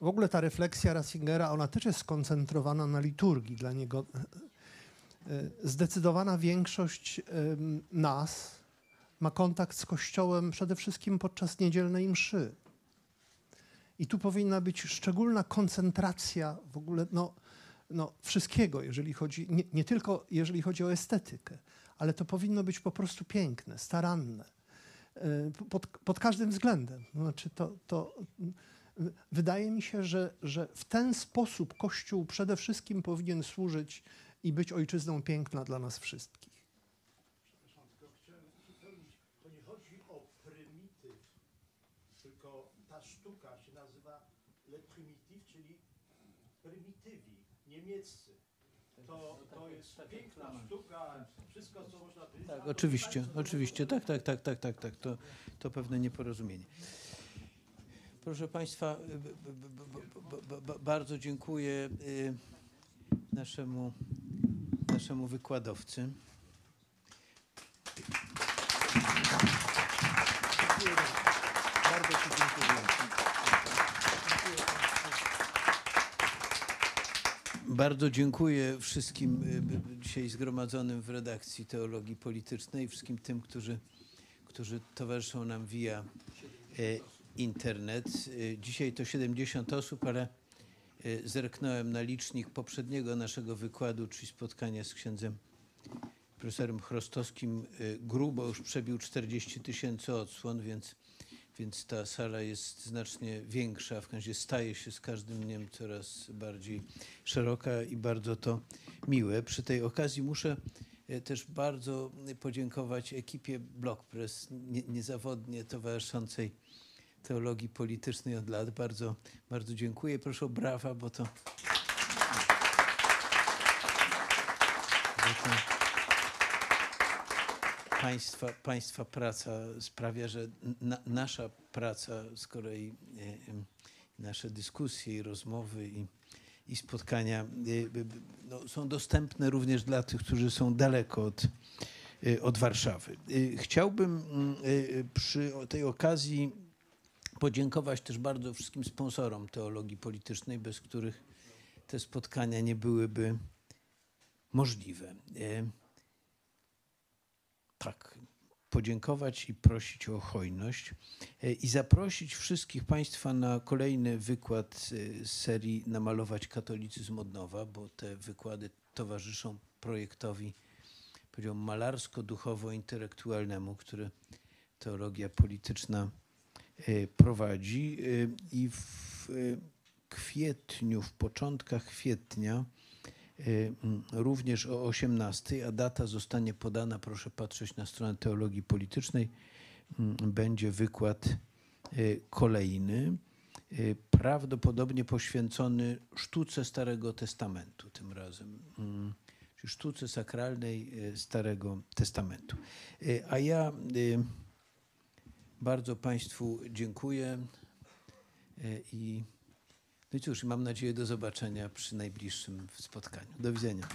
W ogóle ta refleksja Ratzingera, ona też jest skoncentrowana na liturgii. Dla niego e, e, zdecydowana większość nas ma kontakt z Kościołem przede wszystkim podczas niedzielnej mszy. I tu powinna być szczególna koncentracja w ogóle no, no, wszystkiego, jeżeli chodzi, nie, nie tylko jeżeli chodzi o estetykę, ale to powinno być po prostu piękne, staranne. e, Pod, pod każdym względem. Znaczy to, to wydaje mi się, że, że w ten sposób Kościół przede wszystkim powinien służyć i być ojczyzną piękna dla nas wszystkich. To nie chodzi o prymityw, tylko ta sztuka się nazywa Le Primitive, czyli prymitywi, niemieccy. To, to jest piękna sztuka, wszystko co można powiedzieć. Tak, oczywiście, oczywiście. Tak, tak, tak, tak, tak, tak. To, to pewne nieporozumienie. Proszę Państwa, bardzo dziękuję y, naszemu, naszemu wykładowcy. Bardzo. Ci dziękuję. Bardzo dziękuję wszystkim y, dzisiaj zgromadzonym w redakcji teologii politycznej, wszystkim tym, którzy, którzy towarzyszą nam via e, internet. E, Dzisiaj to 70 osób, ale e, zerknąłem na licznik poprzedniego naszego wykładu, czyli spotkania z księdzem profesorem Chrostowskim. e, Grubo już przebił 40 tysięcy odsłon, więc, więc ta sala jest znacznie większa, w każdym razie staje się z każdym dniem coraz bardziej szeroka i bardzo to miłe. Przy tej okazji muszę też bardzo podziękować ekipie Blockpress, nie, niezawodnie towarzyszącej teologii politycznej od lat. Bardzo, bardzo dziękuję. Proszę o brawa, bo to... Państwa, państwa praca sprawia, że na, nasza praca z kolei, e, em, nasze dyskusje i rozmowy i, i spotkania e, no, są dostępne również dla tych, którzy są daleko od, e, od Warszawy. E, Chciałbym mm, e, przy tej okazji podziękować też bardzo wszystkim sponsorom teologii politycznej, bez których te spotkania nie byłyby możliwe. E, Tak, podziękować i prosić o hojność e, i zaprosić wszystkich Państwa na kolejny wykład e, z serii Namalować katolicyzm od nowa, bo te wykłady towarzyszą projektowi, powiedziałbym, malarsko-duchowo-intelektualnemu, który teologia polityczna prowadzi e, i w e, kwietniu, w początkach kwietnia, również o 18, a data zostanie podana, proszę patrzeć na stronę teologii politycznej, będzie wykład kolejny, prawdopodobnie poświęcony sztuce Starego Testamentu tym razem, czyli sztuce sakralnej Starego Testamentu. A ja bardzo Państwu dziękuję e, i no cóż, mam nadzieję do zobaczenia przy najbliższym spotkaniu. Do widzenia.